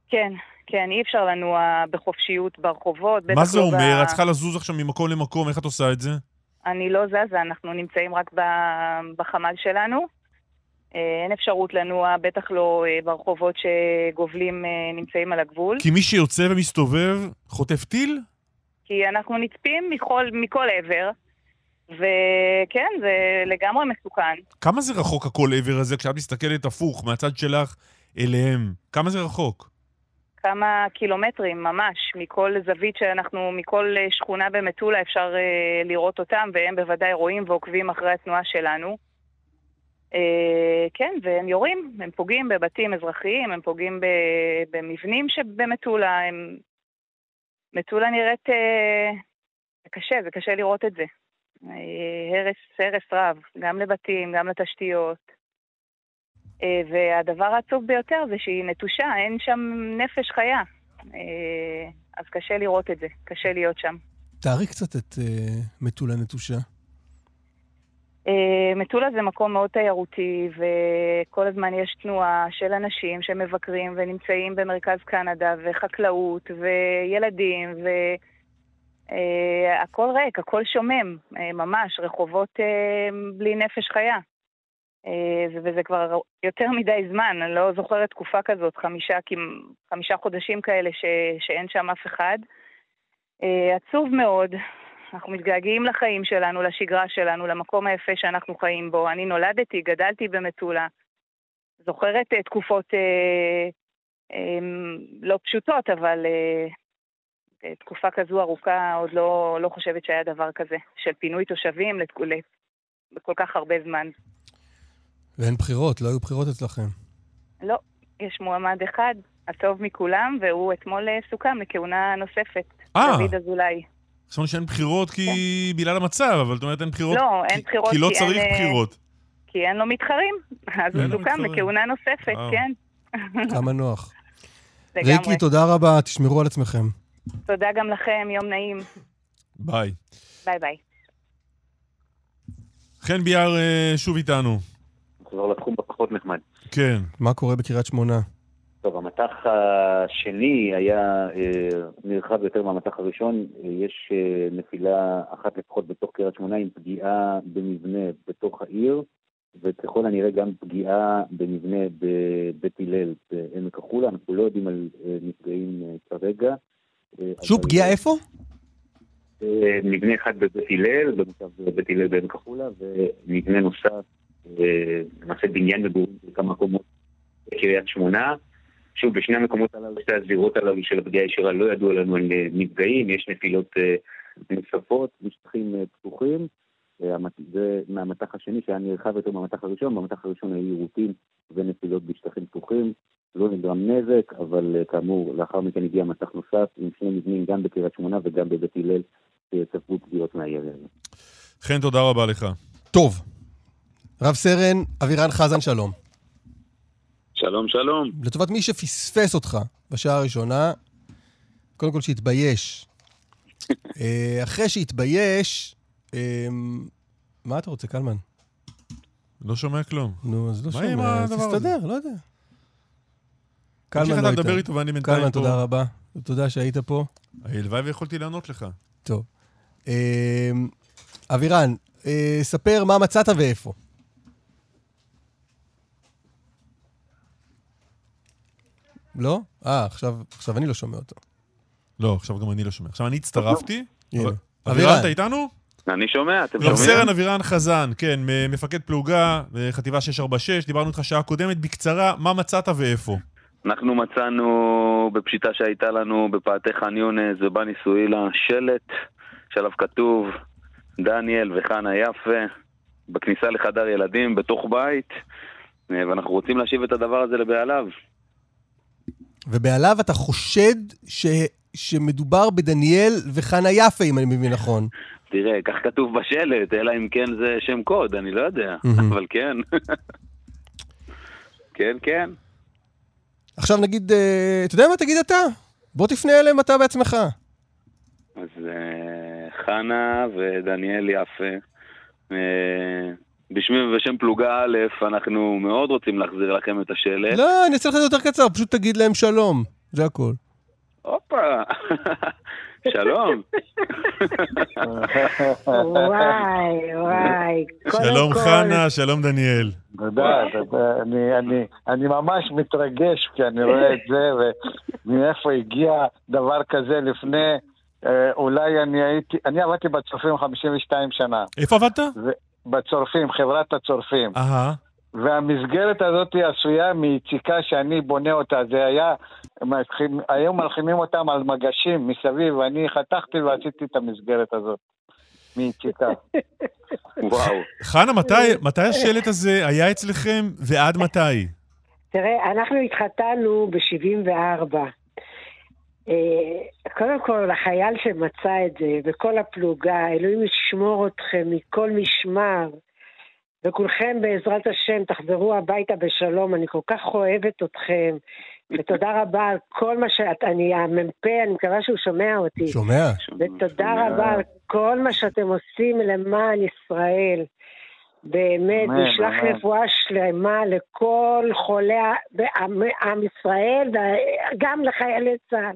כן, כן, אי אפשר לנוע בחופשיות ברחובות.
מה זה
לא
אומר?
ב-
את צריכה לזוז עכשיו ממקום למקום, איך את עושה את זה?
אני לא זזה, אנחנו נמצאים רק ב- בחמ"ל שלנו. אה, אין אפשרות לנוע, בטח לא אה, ברחובות שגובלים אה, נמצאים על הגבול.
כי מי שיוצא ומסתובב חוטף טיל?
כי אנחנו נצפים מכל, מכל עבר, וכן, זה לגמרי מסוכן.
כמה זה רחוק הכל עבר הזה כשאת מסתכלת הפוך, מהצד שלך אליהם? כמה זה רחוק?
כמה קילומטרים ממש, מכל זווית שאנחנו, מכל שכונה במטולה אפשר לראות אותם, והם בוודאי רואים ועוקבים אחרי התנועה שלנו. אה, כן, והם יורים, הם פוגעים בבתים אזרחיים, הם פוגעים במבנים שבמטולה, הם... מטולה נראית... אה, זה קשה, זה קשה לראות את זה. אה, הרס, הרס רב, גם לבתים, גם לתשתיות. אה, והדבר העצוב ביותר זה שהיא נטושה, אין שם נפש חיה. אה, אז קשה לראות את זה, קשה להיות שם.
תארי קצת את אה, מטולה נטושה.
אה, מטולה זה מקום מאוד תיירותי, וכל הזמן יש תנועה של אנשים שמבקרים ונמצאים במרכז קנדה, וחקלאות, וילדים, והכל ריק, הכל שומם, אה, ממש, רחובות אה, בלי נפש חיה. אה, וזה כבר יותר מדי זמן, אני לא זוכרת תקופה כזאת, חמישה, חמישה חודשים כאלה ש, שאין שם אף אחד. אה, עצוב מאוד, אנחנו מתגעגעים לחיים שלנו, לשגרה שלנו, למקום היפה שאנחנו חיים בו. אני נולדתי, גדלתי במטולה, זוכרת אה, תקופות אה, אה, לא פשוטות, אבל אה, אה, תקופה כזו ארוכה עוד לא, לא חושבת שהיה דבר כזה, של פינוי תושבים לתק- לכל כך הרבה זמן.
ואין בחירות, לא היו בחירות אצלכם.
לא, יש מועמד אחד, הטוב מכולם, והוא אתמול אה, סוכם לכהונה נוספת,
אה.
דוד אזולאי.
חשבנו שאין בחירות כי בגלל המצב, אבל את אומרת אין בחירות
לא, אין
כי-
בחירות
כי לא
כי אין,
צריך
אה,
בחירות.
כי אין לו מתחרים, אז הוא
אין
סוכם
מתחרים.
לכהונה נוספת. כן.
כמה נוח. ריקי, תודה רבה, תשמרו על עצמכם.
תודה גם לכם, יום נעים.
ביי.
ביי ביי.
חן ביאר אה, שוב איתנו.
נחזור לתחום הפחות נחמד.
כן.
מה קורה בקריית שמונה?
טוב, המטח השני היה אה, נרחב יותר מהמטח הראשון. אה, יש אה, נפילה אחת לפחות בתוך קריית שמונה עם פגיעה במבנה בתוך העיר, וככל הנראה גם פגיעה במבנה בבית הלל בעמק החולה. אנחנו לא יודעים על נפגעים כרגע.
שוב,
אבל-
פגיעה איפה?
מבנה אחד בבית הלל, במושב בית הלל בעמק החולה, ומבנה נוסף, למעשה בניין מגורים של כמה מקומות בקריית שמונה. שוב, בשני המקומות הללו, שתי הזירות הללו של הפגיעה הישירה, לא ידוע לנו על אה, נפגעים, יש נפילות אה, נוספות בשטחים אה, פתוחים. זה מהמטח השני שהיה נרחב יותר מהמטח הראשון, במטח הראשון היו יירוטים ונפילות בשטחים פתוחים. לא נגרם נזק, אבל כאמור, לאחר מכן הגיע מטח נוסף עם שני מבנים גם בקריית שמונה וגם בבית הלל, שספגו פגיעות מהירי הזה.
חן, תודה רבה לך.
טוב. רב סרן אבירן חזן, שלום.
שלום, שלום.
לטובת מי שפספס אותך בשעה הראשונה, קודם כל שיתבייש. אה, אחרי שיתבייש, אה, מה אתה רוצה, קלמן?
לא שומע כלום.
נו, אז לא
מה עם
שומע, אז
הדבר הזה?
תסתדר, לא יודע.
תמשיך
קלמן לא
לדבר. איתו ואני בינתיים
קלמן,
פה.
תודה רבה. תודה שהיית פה.
הלוואי ויכולתי לענות לך.
טוב. אה, אבירן, אה, ספר מה מצאת ואיפה. לא? אה, עכשיו, עכשיו אני לא שומע אותו.
לא, עכשיו גם אני לא שומע. עכשיו אני הצטרפתי.
הנה.
אבל-
אבירן.
אבירן, אתה איתנו?
אני שומע, אתם
רב
שומעים?
סרן אבירן חזן, כן, מ- מפקד פלוגה, אה, חטיבה 646, דיברנו איתך שעה קודמת. בקצרה, מה מצאת ואיפה?
אנחנו מצאנו בפשיטה שהייתה לנו בפאתי ח'אן יונס ובני סואילה שלט שעליו כתוב דניאל וחנה יפה בכניסה לחדר ילדים בתוך בית אה, ואנחנו רוצים להשיב את הדבר הזה לבעליו.
ובעליו אתה חושד ש... שמדובר בדניאל וחנה יפה, אם אני מבין נכון.
תראה, כך כתוב בשלט, אלא אם כן זה שם קוד, אני לא יודע. אבל כן. כן, כן.
עכשיו נגיד, אה, אתה יודע מה תגיד אתה? בוא תפנה אליהם אתה בעצמך.
אז אה, חנה ודניאל יפה. בשמי ובשם פלוגה א', אנחנו מאוד רוצים להחזיר לכם את השלט.
לא, אני אעשה לך את זה יותר קצר, פשוט תגיד להם שלום. זה הכל.
הופה, שלום.
וואי, וואי.
שלום חנה, שלום דניאל.
תודה, תודה. אני, אני, אני ממש מתרגש כי אני רואה את זה, ומאיפה הגיע דבר כזה לפני, אה, אולי אני הייתי, אני עבדתי בצורפים 52 שנה.
איפה עבדת?
בצורפים, חברת הצורפים.
אהה.
והמסגרת הזאת היא עשויה מיציקה שאני בונה אותה. זה היה, היו מלחימים אותם על מגשים מסביב, ואני חתכתי ועשיתי את המסגרת הזאת. מיציקה.
וואו.
חנה, מתי, מתי השלט הזה היה אצלכם ועד מתי?
תראה, אנחנו התחתנו ב-74. קודם כל, החייל שמצא את זה, וכל הפלוגה, אלוהים ישמור אתכם מכל משמר, וכולכם בעזרת השם תחזרו הביתה בשלום, אני כל כך אוהבת אתכם, ותודה רבה על כל מה שאת, אני המ"פ, אני מקווה שהוא שומע אותי.
שומע.
ותודה רבה על כל מה שאתם עושים למען ישראל. באמת,
אמן,
נשלח
אמן.
רפואה שלמה לכל חולי עם ישראל, וגם לחיילי צה"ל.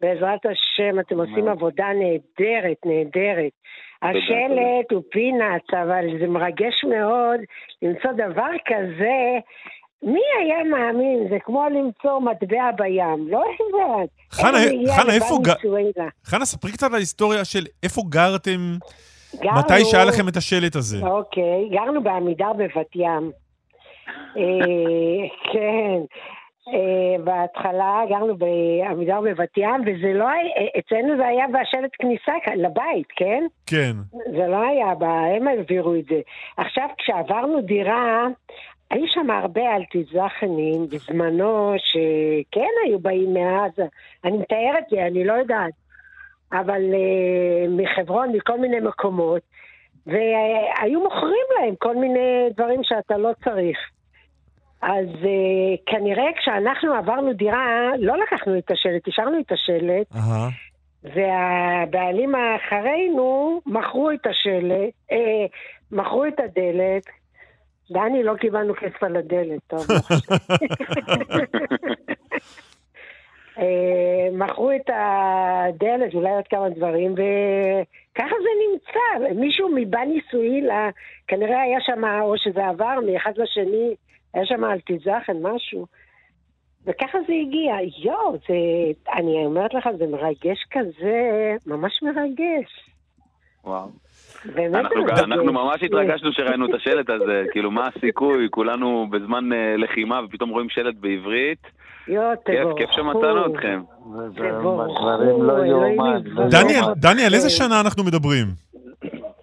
בעזרת השם, אתם עושים עבודה נהדרת, נהדרת. השלט הוא פינאץ, אבל זה מרגש מאוד למצוא דבר כזה. מי היה מאמין? זה כמו למצוא מטבע בים, לא הבנת.
חנה, איפה גר-? חנה, ספרי קצת על ההיסטוריה של איפה גרתם,
גרנו-
מתי שהיה לכם את השלט הזה.
אוקיי, גרנו בעמידר בבת ים. אה, כן. אה, בהתחלה גרנו בעמידר בבת ים, וזה לא היה, אצלנו זה היה בשלט כניסה לבית, כן?
כן.
זה לא היה, הם העבירו את זה. עכשיו, כשעברנו דירה, היו שם הרבה אלטיזכנים בזמנו, שכן היו באים מעזה. אני מתארת לי, אני לא יודעת. אבל uh, מחברון, מכל מיני מקומות, והיו מוכרים להם כל מיני דברים שאתה לא צריך. אז uh, כנראה כשאנחנו עברנו דירה, לא לקחנו את השלט, השארנו את השלט,
אהה.
והבעלים אחרינו מכרו את השלט, אה, מכרו את הדלת, דני, לא קיבלנו כסף על הדלת, טוב. אה, מכרו את הדלת, אולי עוד כמה דברים, וככה זה נמצא. מישהו מבני סואילה, כנראה היה שם, או שזה עבר מאחד לשני, היה שם אלטיזכן, משהו. וככה זה הגיע. יואו, זה, אני אומרת לך, זה מרגש כזה, ממש מרגש.
וואו. אנחנו, ממש התרגשנו שראינו את השלט הזה, כאילו, מה הסיכוי? כולנו בזמן אה, לחימה ופתאום רואים שלט בעברית. כיף. כיף שמצאנו אתכם.
לא.
דניאל, דניאל, איזה שנה אנחנו מדברים?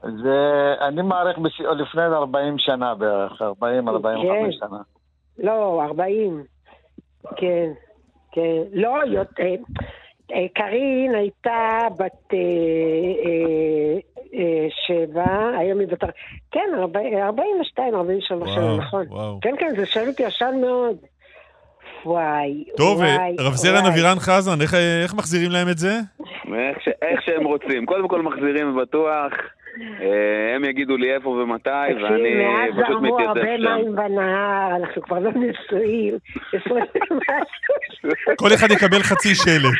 זה, אני מעריך בש... לפני 40 שנה בערך, 40-45
כן.
שנה.
לא, 40. כן, כן. לא, יותר. אה, קארין הייתה בת אה, אה, אה, שבע, היום היא בת... כן, 42, 43 שנה,
וואו,
נכון.
וואו.
כן, כן, זה שלט ישן מאוד. וואי,
טוב, אה,
וואי,
רב זרן
וואי.
אבירן חזן, איך- איך מחזירים להם את זה?
איך, ש... איך שהם רוצים. קודם כל מחזירים בטוח, אה, הם יגידו לי איפה ומתי,
תקשיב,
ואני
מאז
פשוט
זרמו
מתייצב
הרבה
שם.
מים בנהר, אנחנו כבר לא נשואים.
כל אחד יקבל חצי שלט.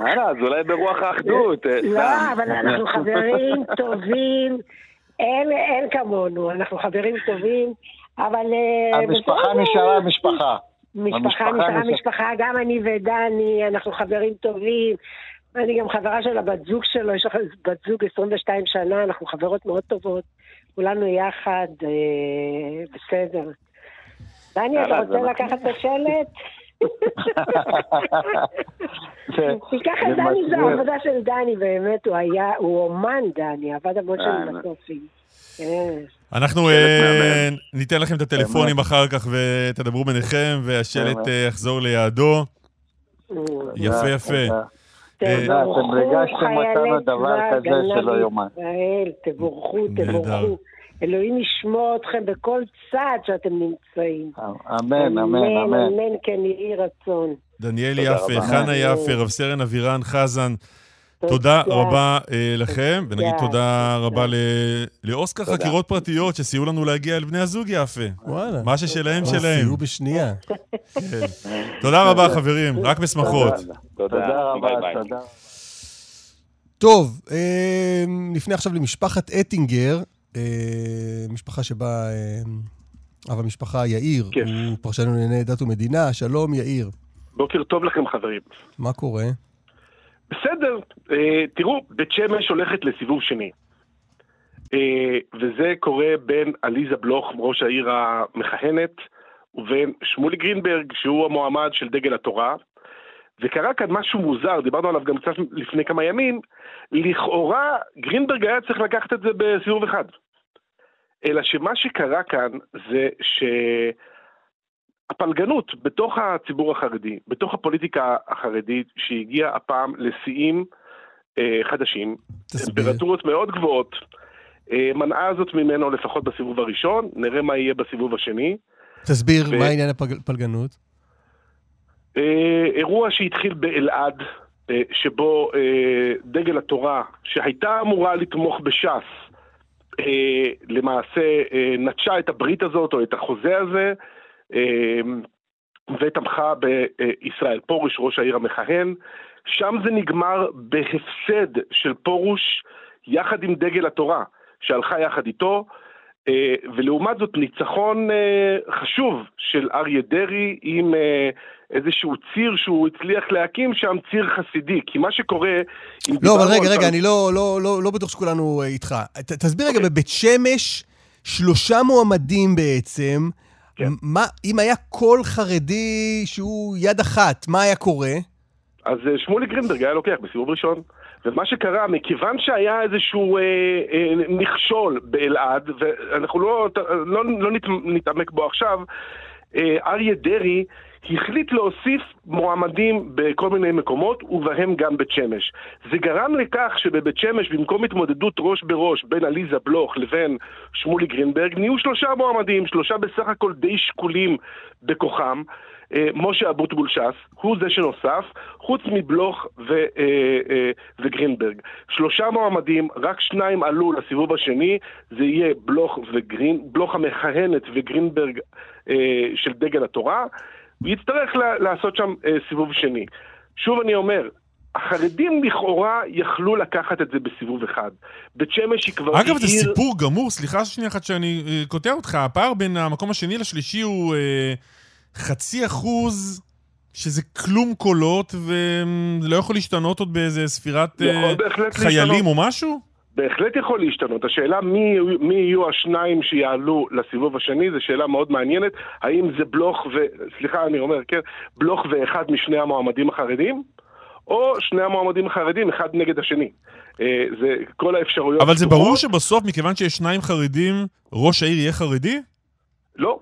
הלאה, אז אולי ברוח האחדות. אה,
לא. אבל אנחנו חברים טובים, אין, כמונו, אנחנו חברים טובים, אבל... אה,
המשפחה. נשארה משפחה.
משפחה נשארה- משפחה, גם אני ודני, אנחנו חברים טובים. אני גם חברה של הבת זוג שלו, יש לך בת זוג 22 שנה, אנחנו חברות מאוד טובות. כולנו יחד, אה, בסדר. דני, אתה רוצה
זה
לקחת את השלט? תיקח
זה
את דני, זו. העבודה של דני, באמת, הוא היה, הוא אומן, דני, עבד המון
אה,
שנים
האמת.
בסופים. כן.
אנחנו אה, ניתן לכם את הטלפונים אחר כך ותדברו ביניכם, והשלט. אה, יחזור ליעדו. יפה, יפה. אה,
אתם ריגשתם אותנו דבר כזה שלא יאומן.
ישראל, תבורכו. תבורכו. אלוהים ישמור אתכם בכל צעד שאתם נמצאים.
אמן, אמן, אמן.
אמן, כן יהי רצון.
דניאל יפה. חנה יפה, רב סרן אבירן חזן, תודה רבה אה, לכם, ונגיד
תודה.
רבה ל- לאוסקר. חקירות פרטיות שסייעו לנו להגיע אל בני הזוג יפה.
וואלה.
מה ששלהם
אה,
שלהם.
סייעו בשנייה.
כן. תודה רבה חברים, רק בשמחות.
תודה רבה,
ביי, ביי.
תודה.
טוב, אה, נפנה עכשיו למשפחת אטינגר, אה, משפחה שבה אה, אב המשפחה יאיר. הוא פרשן לענייני דת ומדינה. שלום, יאיר.
בוקר טוב לכם, חברים.
מה קורה?
בסדר, אה, תראו, בית שמש הולכת לסיבוב שני. אה, וזה קורה בין עליזה בלוך, ראש העיר המכהנת, ובין שמולי גרינברג, שהוא המועמד של דגל התורה. וקרה כאן משהו מוזר, דיברנו עליו גם קצת לפני כמה ימים, לכאורה גרינברג היה צריך לקחת את זה בסיבוב אחד. אלא שמה שקרה כאן זה שהפלגנות בתוך הציבור החרדי, בתוך הפוליטיקה החרדית, שהגיעה הפעם לשיאים אה, חדשים. טמפרטורות מאוד גבוהות, אה, מנעה זאת ממנו לפחות בסיבוב הראשון, נראה מה יהיה בסיבוב השני.
תסביר,
ו-
מה עניין הפלגנות?
אה, אירוע שהתחיל באלעד, אה, שבו אה, דגל התורה, שהייתה אמורה לתמוך בש"ס, אה, למעשה אה, נטשה את הברית הזאת או את החוזה הזה, ותמכה בישראל פרוש, ראש העיר המכהן. שם זה נגמר בהפסד של פרוש יחד עם דגל התורה, שהלכה יחד איתו. אה, ולעומת זאת ניצחון אה, חשוב של אריה דרעי עם אה, איזשהו ציר שהוא הצליח להקים שם, ציר חסידי. כי מה שקורה...
לא, אבל רגע, רגע, אני לא, לא, לא, לא בטוח שכולנו איתך. ת, תסביר רגע, בבית שמש, שלושה מועמדים בעצם.
כן.
מה, אם היה קול חרדי שהוא יד אחת, מה היה קורה?
אז אה, שמולי גרינברג היה לוקח בסיבוב ראשון. ומה שקרה, מכיוון שהיה איזשהו אה, אה, מכשול באלעד, ואנחנו לא, לא, לא נת, נתעמק בו עכשיו, אה, אריה דרעי החליט להוסיף מועמדים בכל מיני מקומות, ובהם גם בית שמש. זה גרם לכך שבבית שמש, במקום התמודדות ראש בראש בין עליזה בלוך לבין שמולי גרינברג, נהיו שלושה מועמדים, שלושה בסך הכל די שקולים בכוחם. אה, משה אבוטבול ש"ס, הוא זה שנוסף, חוץ מבלוך ו, אה, אה, וגרינברג. שלושה מועמדים, רק שניים עלו לסיבוב השני, זה יהיה בלוך, וגרין, בלוך המכהנת וגרינברג אה, של דגל התורה, ויצטרך לעשות שם אה, סיבוב שני. שוב אני אומר, החרדים לכאורה יכלו לקחת את זה בסיבוב אחד. בית שמש היא כבר
אגב, זה
עיר-
סיפור גמור, סליחה שנייה אחת שאני אה, קוטע אותך, הפער בין המקום השני לשלישי הוא אה, חצי אחוז, שזה כלום קולות, וזה לא יכול להשתנות עוד באיזה ספירת אה, חיילים
להשתנות.
או משהו?
בהחלט יכול להשתנות. השאלה מי, מי יהיו השניים שיעלו לסיבוב השני, זו שאלה מאוד מעניינת. האם זה בלוך ו... סליחה, אני אומר, כן, בלוך ואחד משני המועמדים החרדים, או שני המועמדים החרדים, אחד נגד השני. אה, זה כל האפשרויות.
אבל זה. ברור שבסוף, מכיוון שיש שניים חרדים, ראש העיר יהיה חרדי?
לא.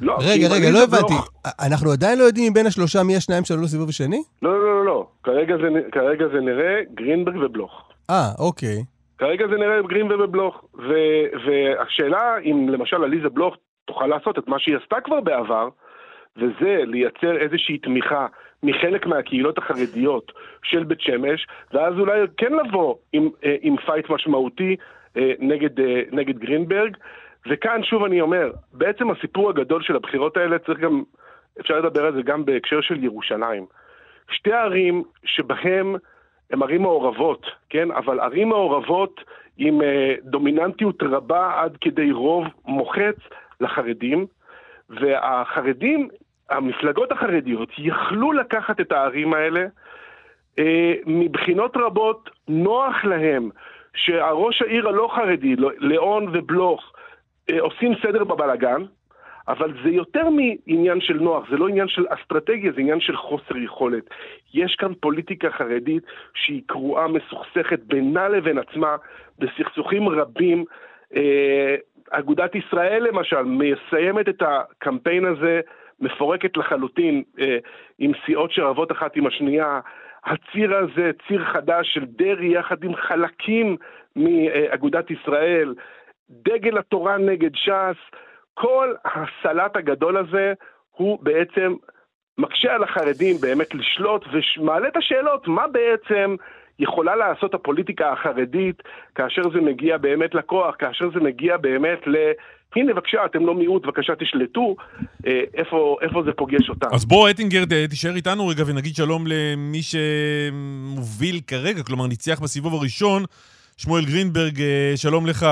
לא.
רגע, רגע, לא הבנתי.
בלוך-
אנחנו עדיין לא יודעים מבין השלושה מי השניים שעלו לסיבוב השני?
לא, לא, לא, לא. כרגע זה, כרגע זה נראה גרינברג ובלוך.
אה, אוקיי.
כרגע זה נראה גרינברג ובלוך. ו, והשאלה אם למשל עליזה בלוך תוכל לעשות את מה שהיא עשתה כבר בעבר, וזה לייצר איזושהי תמיכה מחלק מהקהילות החרדיות של בית שמש, ואז אולי כן לבוא עם, אה, עם fight משמעותי אה, נגד, אה, נגד גרינברג. וכאן שוב אני אומר, בעצם הסיפור הגדול של הבחירות האלה צריך גם, אפשר לדבר על זה גם בהקשר של ירושלים. שתי ערים שבהן הן ערים מעורבות, כן? אבל ערים מעורבות עם אה, דומיננטיות רבה עד כדי רוב מוחץ לחרדים, והחרדים, המפלגות החרדיות, יכלו לקחת את הערים האלה. אה, מבחינות רבות נוח להם שהראש העיר הלא חרדי, לא- ליאון ובלוך, אה, עושים סדר בבלגן, אבל זה יותר מעניין של נוח, זה לא עניין של אסטרטגיה, זה עניין של חוסר יכולת. יש כאן פוליטיקה חרדית שהיא קרועה, מסוכסכת בינה לבין עצמה, בסכסוכים רבים. אה, אגודת ישראל למשל מסיימת את הקמפיין הזה, מפורקת לחלוטין, אה, עם סיעות שרבות אחת עם השנייה. הציר הזה, ציר חדש של דרעי יחד עם חלקים מאגודת ישראל, דגל התורה נגד ש"ס, כל הסלט הגדול הזה הוא בעצם מקשה על החרדים באמת לשלוט ומעלה את השאלות מה בעצם יכולה לעשות הפוליטיקה החרדית כאשר זה מגיע באמת לכוח, כאשר זה מגיע באמת ל... הנה בבקשה, אתם לא מיעוט, בבקשה תשלטו, אה, איפה, איפה זה פוגש אותם.
אז בוא, אטינגר, תישאר איתנו רגע ונגיד שלום למי שמוביל כרגע, כלומר ניצח בסיבוב הראשון, שמואל גרינברג, אה, שלום לך.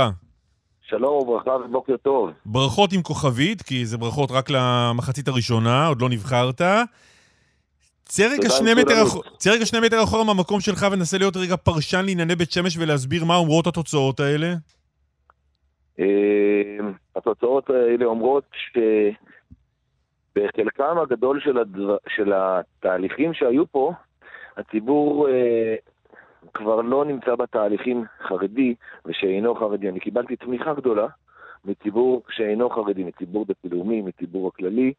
שלום וברכה ובוקר טוב.
ברכות עם כוכבית, כי זה ברכות רק למחצית הראשונה, עוד לא נבחרת. צא רגע שני מטר
רבה.
אחור- צא רגע שני מטר אחורה מהמקום שלך ונסה להיות רגע פרשן לענייני בית שמש ולהסביר מה אומרות התוצאות האלה.
אה, התוצאות האלה אומרות שבחלקם הגדול של, הדבר, של התהליכים שהיו פה, הציבור אה, כבר לא נמצא בתהליכים חרדי ושאינו חרדי. אני קיבלתי תמיכה גדולה מציבור שאינו חרדי, מציבור דתי-לאומי, מציבור הכללי,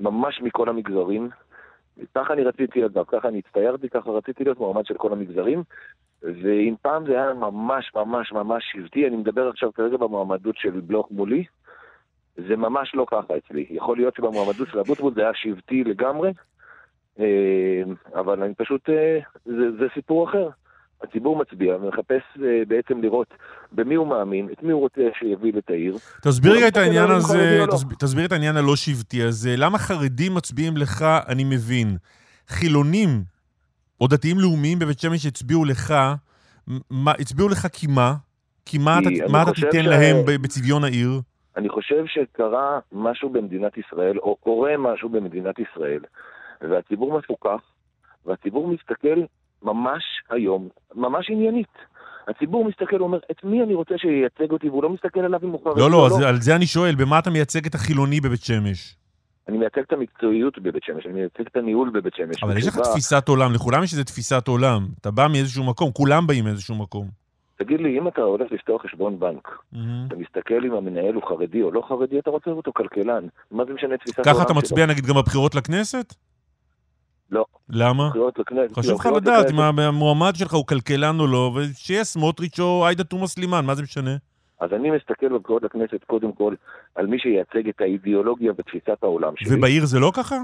ממש מכל המגזרים. ככה אני רציתי אגב, ככה אני הצטיירתי, ככה רציתי להיות מועמד של כל המגזרים. ואם פעם זה היה ממש ממש ממש שבטי, אני מדבר עכשיו כרגע במועמדות של בלוך מולי, זה ממש לא ככה אצלי. יכול להיות שבמועמדות של אבוטבול זה היה שבטי לגמרי, אבל אני פשוט, אה, זה, זה סיפור אחר. הציבור מצביע ומחפש אה, בעצם לראות במי הוא מאמין, את מי הוא רוצה שיוביל את העיר.
תסביר רגע את העניין הזה,
לא.
תסביר- תסביר את העניין הלא שבטי הזה. למה חרדים מצביעים לך, אני מבין. חילונים או דתיים לאומיים בבית שמש הצביעו לך, מה, הצביעו לך כי מה? כי מה אתה, מה אתה תיתן
ש-
להם בצביון העיר?
אני חושב שקרה משהו במדינת ישראל, או קורה משהו במדינת ישראל, והציבור מפוקח, והציבור מסתכל ממש היום, ממש עניינית. הציבור מסתכל ואומר, את מי אני רוצה שייצג אותי, והוא לא מסתכל עליו אם הוא חרדי
לא, לא, אז על זה אני שואל, במה אתה מייצג את החילוני בבית שמש?
אני מייצג את המקצועיות בבית שמש, אני מייצג את הניהול בבית שמש.
אבל יש לך תפיסת עולם, לכולם יש איזו תפיסת עולם. אתה בא מאיזשהו מקום, כולם באים מאיזשהו מקום.
תגיד לי, אם אתה הולך לפתוח חשבון בנק, אתה מסתכל אם המנהל הוא חרדי או לא חרדי, אתה רוצה אותו כלכלן. מה זה משנה תפיסת העולם
ככה אתה
שלו?
מצביע נגיד גם בבחירות לכנסת?
לא.
למה? חשוב לך לדעת אם המועמד שלך הוא כלכלן או לא, ושיהיה סמוטריץ' או עאידה תומא סלימאן, מה זה משנה?
אז אני מסתכל בבחירות לכנסת קודם כל על מי שייצג את האידיאולוגיה ותפיסת העולם שלי.
ובעיר זה לא ככה?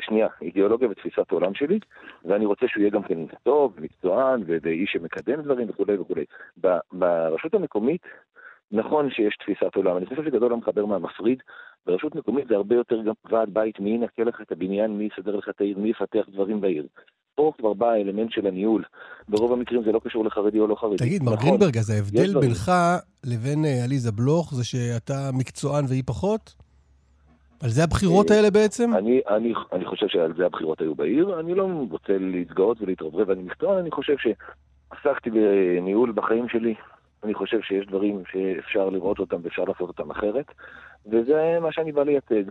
שנייה, אידיאולוגיה ותפיסת העולם שלי, ואני רוצה שהוא יהיה גם כן טוב, מקצוען, ואיש שמקדם דברים וכולי וכולי. ברשות המקומית, נכון שיש תפיסת עולם, אני חושב שגדול המחבר מהמפריד, ברשות מקומית זה הרבה יותר גם ועד בית, מי ינקה לך את הבניין, מי יסדר לך את העיר, מי יפתח דברים בעיר. פה כבר בא האלמנט של הניהול. ברוב המקרים זה לא קשור לחרדי או לא חרדי.
תגיד, מר
נכון,
גרינברג, אז ההבדל. בינך לבין אה, עליזה בלוך זה שאתה מקצוען והיא פחות? על זה הבחירות
אה,
האלה בעצם?
אני, אני, אני חושב שעל זה הבחירות היו בעיר, אני לא רוצה להתגאות ולהתרברב, אני מקצוען, אני חושב שעסקתי בניהול בחיים שלי, אני חושב שיש דברים שאפשר לראות אותם ואפשר לעשות אותם אחרת, וזה מה שאני בא לייצג.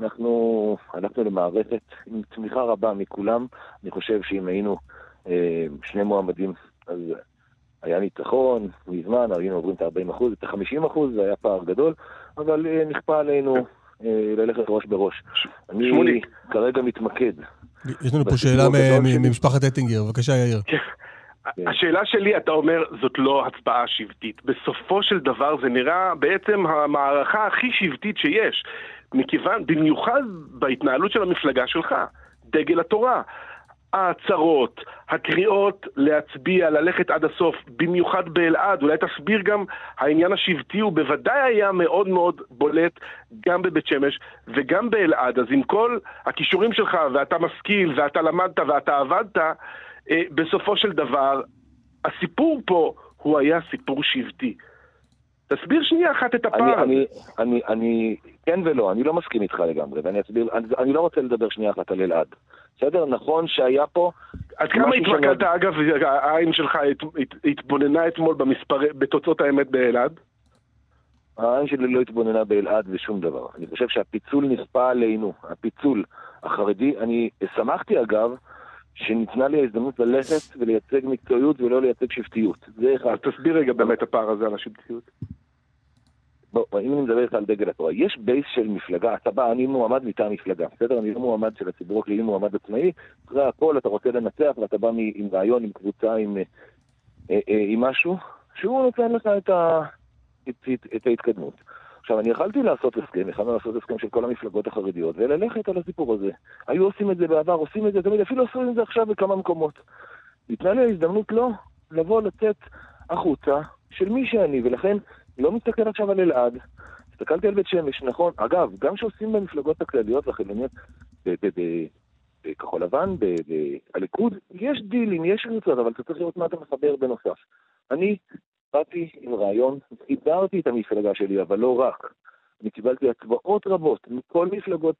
אנחנו הלכנו למערכת עם תמיכה רבה מכולם, אני חושב שאם היינו אה, שני מועמדים, אז היה ניצחון מזמן, היינו עוברים את ה-40 אחוז, את ה-50 אחוז, זה היה פער גדול, אבל אה, נכפה עלינו אה, ללכת ראש בראש. אני
שמוליק.
כרגע מתמקד.
יש לנו פה שאלה ממשפחת אטינגר, בבקשה יאיר.
השאלה שלי, אתה אומר, זאת לא הצבעה שבטית. בסופו של דבר זה נראה בעצם המערכה הכי שבטית שיש. מכיוון, במיוחד בהתנהלות של המפלגה שלך, דגל התורה. ההצהרות, הקריאות להצביע, ללכת עד הסוף, במיוחד באלעד, אולי תסביר גם, העניין השבטי הוא בוודאי היה מאוד מאוד בולט גם בבית שמש וגם באלעד, אז עם כל הכישורים שלך, ואתה משכיל, ואתה למדת, ואתה עבדת, בסופו של דבר, הסיפור פה הוא היה סיפור שבטי. תסביר שנייה אחת את הפער
אני. אני, אני, אני, כן ולא, אני לא מסכים איתך לגמרי, ואני אסביר, אני, אני לא רוצה לדבר שנייה אחת על אלעד. בסדר? נכון שהיה פה...
עד כמה התמקדת,
שנ-
אגב, העין שלך הת- הת- התבוננה אתמול במספר, בתוצאות האמת באלעד?
העין שלי לא התבוננה באלעד ושום דבר. אני חושב שהפיצול נכפה עלינו, הפיצול החרדי. אני שמחתי אגב שניתנה לי ההזדמנות ללכת ולייצג מקצועיות ולא לייצג שבטיות. זה אחד.
אז תסביר רגע באמת הפער הזה על השבטיות.
בוא, אם אני מדבר איתך על דגל התורה, יש בייס של מפלגה, אתה בא, אני מועמד מטעם מפלגה, בסדר? אני לא מועמד של הציבור הכללי, מועמד עצמאי, אחרי הכל אתה רוצה לנצח ואתה בא עם רעיון, עם קבוצה, עם, אה, אה, אה, עם משהו, שהוא נותן לך את, ה, את, את, את ההתקדמות. עכשיו, אני יכלתי לעשות הסכם, יכלנו לעשות הסכם של כל המפלגות החרדיות וללכת על הסיפור הזה. היו עושים את זה בעבר, עושים את זה תמיד, אפילו עשו את זה עכשיו בכמה מקומות. ניתנה לי ההזדמנות לא לבוא לצאת החוצה של מי שאני, ולכן לא מסתכל עכשיו על אלעד, הסתכלתי על בית שמש, נכון. אגב, גם שעושים במפלגות הכלליות והחילוניות, בכחול לבן, ב- ב- הליכוד, יש דילים, יש קבוצות, אבל אתה צריך לראות מה אתה מחבר בנוסף. אני באתי עם רעיון, חיברתי את המפלגה שלי, אבל לא רק. אני קיבלתי הצבעות רבות מכל מפלגות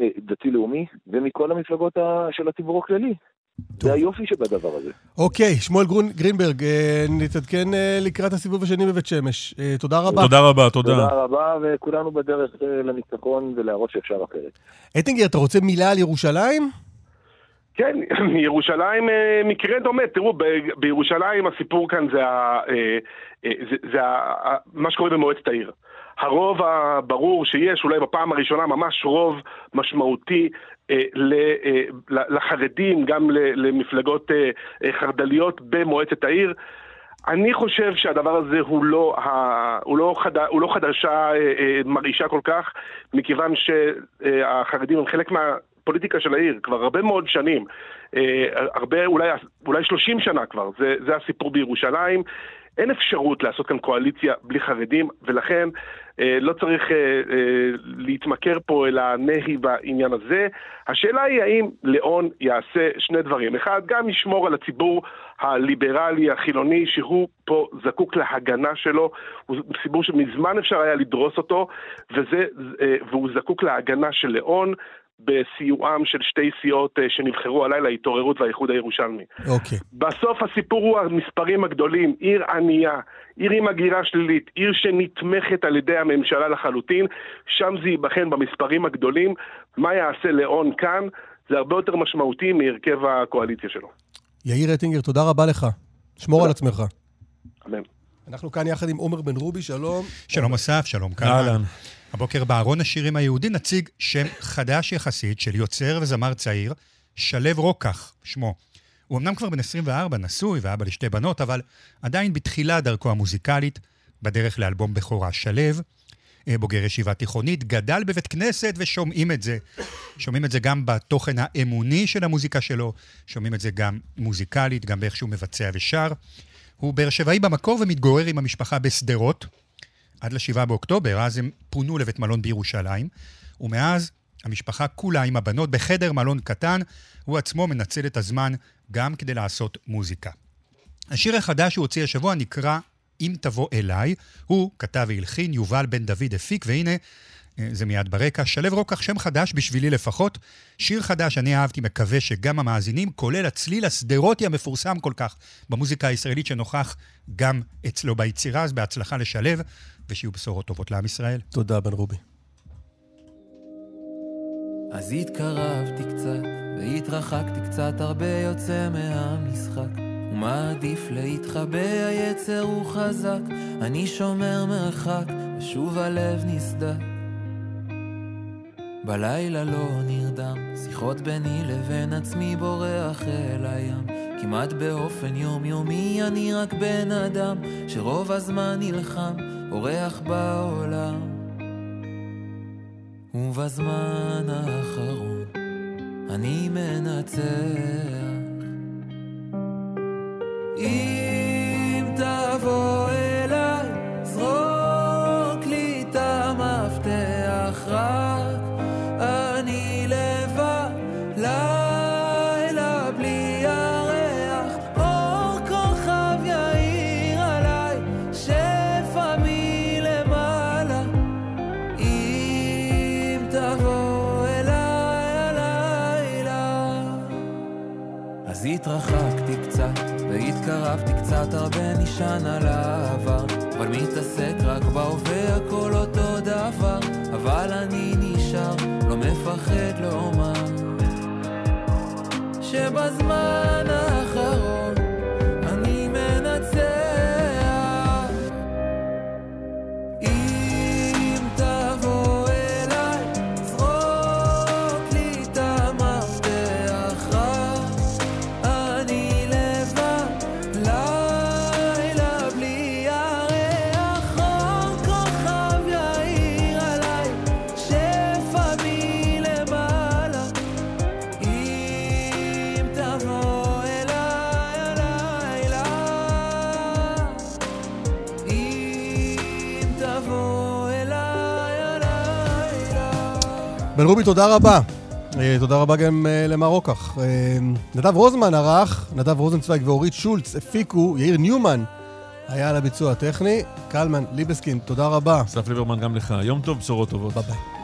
הדתי-לאומי ומכל המפלגות של הציבור הכללי. זה היופי שבדבר הזה.
אוקיי, שמואל גרון- גרינברג, אה, נתעדכן אה, לקראת הסיבוב השני בבית שמש. אה, תודה רבה.
תודה רבה, תודה.
תודה רבה, וכולנו בדרך לניצחון ולהראות שאפשר אחרת.
אטינגר, אתה רוצה מילה על ירושלים?
כן, ירושלים אה, מקרה דומה. תראו, בירושלים הסיפור כאן זה, ה, אה, אה, זה, זה ה, מה שקורה במועצת העיר. הרוב הברור שיש, אולי בפעם הראשונה ממש רוב משמעותי לחרדים, גם למפלגות חרד"ליות במועצת העיר. אני חושב שהדבר הזה הוא לא. הוא לא, חד... הוא לא חדשה מרעישה כל כך, מכיוון שהחרדים הם חלק מהפוליטיקה של העיר כבר הרבה מאוד שנים, אה, הרבה, אולי, אולי 30 שנה כבר, זה, זה הסיפור בירושלים. אין אפשרות לעשות כאן קואליציה בלי חרדים, ולכן אה, לא צריך אה, אה, להתמכר פה אל הנהי בעניין הזה. השאלה היא האם ליאון יעשה שני דברים. אחד, גם ישמור על הציבור הליברלי, החילוני, שהוא פה זקוק להגנה שלו. הוא ציבור שמזמן אפשר היה לדרוס אותו, וזה, אה, והוא זקוק להגנה של ליאון. בסיועם של שתי סיעות אה, שנבחרו הלילה, ההתעוררות והאיחוד הירושלמי.
אוקיי.
בסוף הסיפור הוא המספרים הגדולים, עיר ענייה, עיר עם הגירה שלילית, עיר שנתמכת על ידי הממשלה לחלוטין, שם זה ייבחן במספרים הגדולים. מה יעשה ליאון כאן? זה הרבה יותר משמעותי מהרכב הקואליציה שלו.
יאיר אטינגר, תודה רבה לך. שמור על עצמך.
אמן.
אנחנו כאן יחד עם עומר בן רובי, שלום.
שלום אסף, שלום כאן.
אהלן.
הבוקר בארון השירים היהודי נציג שם חדש יחסית של יוצר וזמר צעיר, שלו רוקח, שמו. הוא אמנם כבר בן 24, נשוי ואבא לשתי בנות, אבל עדיין בתחילת דרכו המוזיקלית, בדרך לאלבום בכורה שלו, אה, בוגר ישיבה תיכונית, גדל בבית כנסת ושומעים את זה. שומעים את זה גם בתוכן האמוני של המוזיקה שלו, שומעים את זה גם מוזיקלית, גם באיך שהוא מבצע ושר. הוא באר שבעי במקור ומתגורר עם המשפחה בשדרות, עד ל-7 באוקטובר, אז הם פונו לבית מלון בירושלים, ומאז המשפחה כולה עם הבנות בחדר מלון קטן, הוא עצמו מנצל את הזמן גם כדי לעשות מוזיקה. השיר החדש שהוא הוציא השבוע נקרא "אם תבוא אליי", הוא כתב והלחין, יובל בן דוד הפיק, והנה, אה, זה מיד ברקע, שלו רוקח, שם חדש בשבילי לפחות, שיר חדש אני אהבתי, מקווה שגם המאזינים, כולל הצליל השדרותי המפורסם כל כך במוזיקה הישראלית שנוכח גם אצלו ביצירה, אז בהצלחה לשלב, ושיהיו בשורות טובות לעם ישראל.
תודה, בן רובי.
אז התקרבתי קצת, והתרחקתי קצת, הרבה יוצא מהמשחק. ומעדיף להתחבא, היצר הוא חזק, אני שומר מרחק, ושוב הלב נסדק. בלילה לא נרדם, שיחות ביני לבין עצמי בורח אל הים. כמעט באופן יומיומי אני רק בן אדם, שרוב הזמן נלחם, אורח בעולם. ובזמן האחרון אני מנצח. והתקרבתי קצת הרבה נשען על העבר אבל מתעסק רק בהווה הכל אותו דבר אבל אני נשאר, לא מפחד לומר שבזמן האחרון
בן רובי, תודה רבה. אה, תודה רבה גם אה, למר רוקח. אה, נדב רוזמן ערך, נדב רוזנצוויג ואורית שולץ הפיקו, יאיר ניומן היה על הביצוע הטכני, קלמן ליבסקינד, תודה רבה.
אסף ליברמן, גם לך. יום טוב, בשורות טובות.
ביי ביי.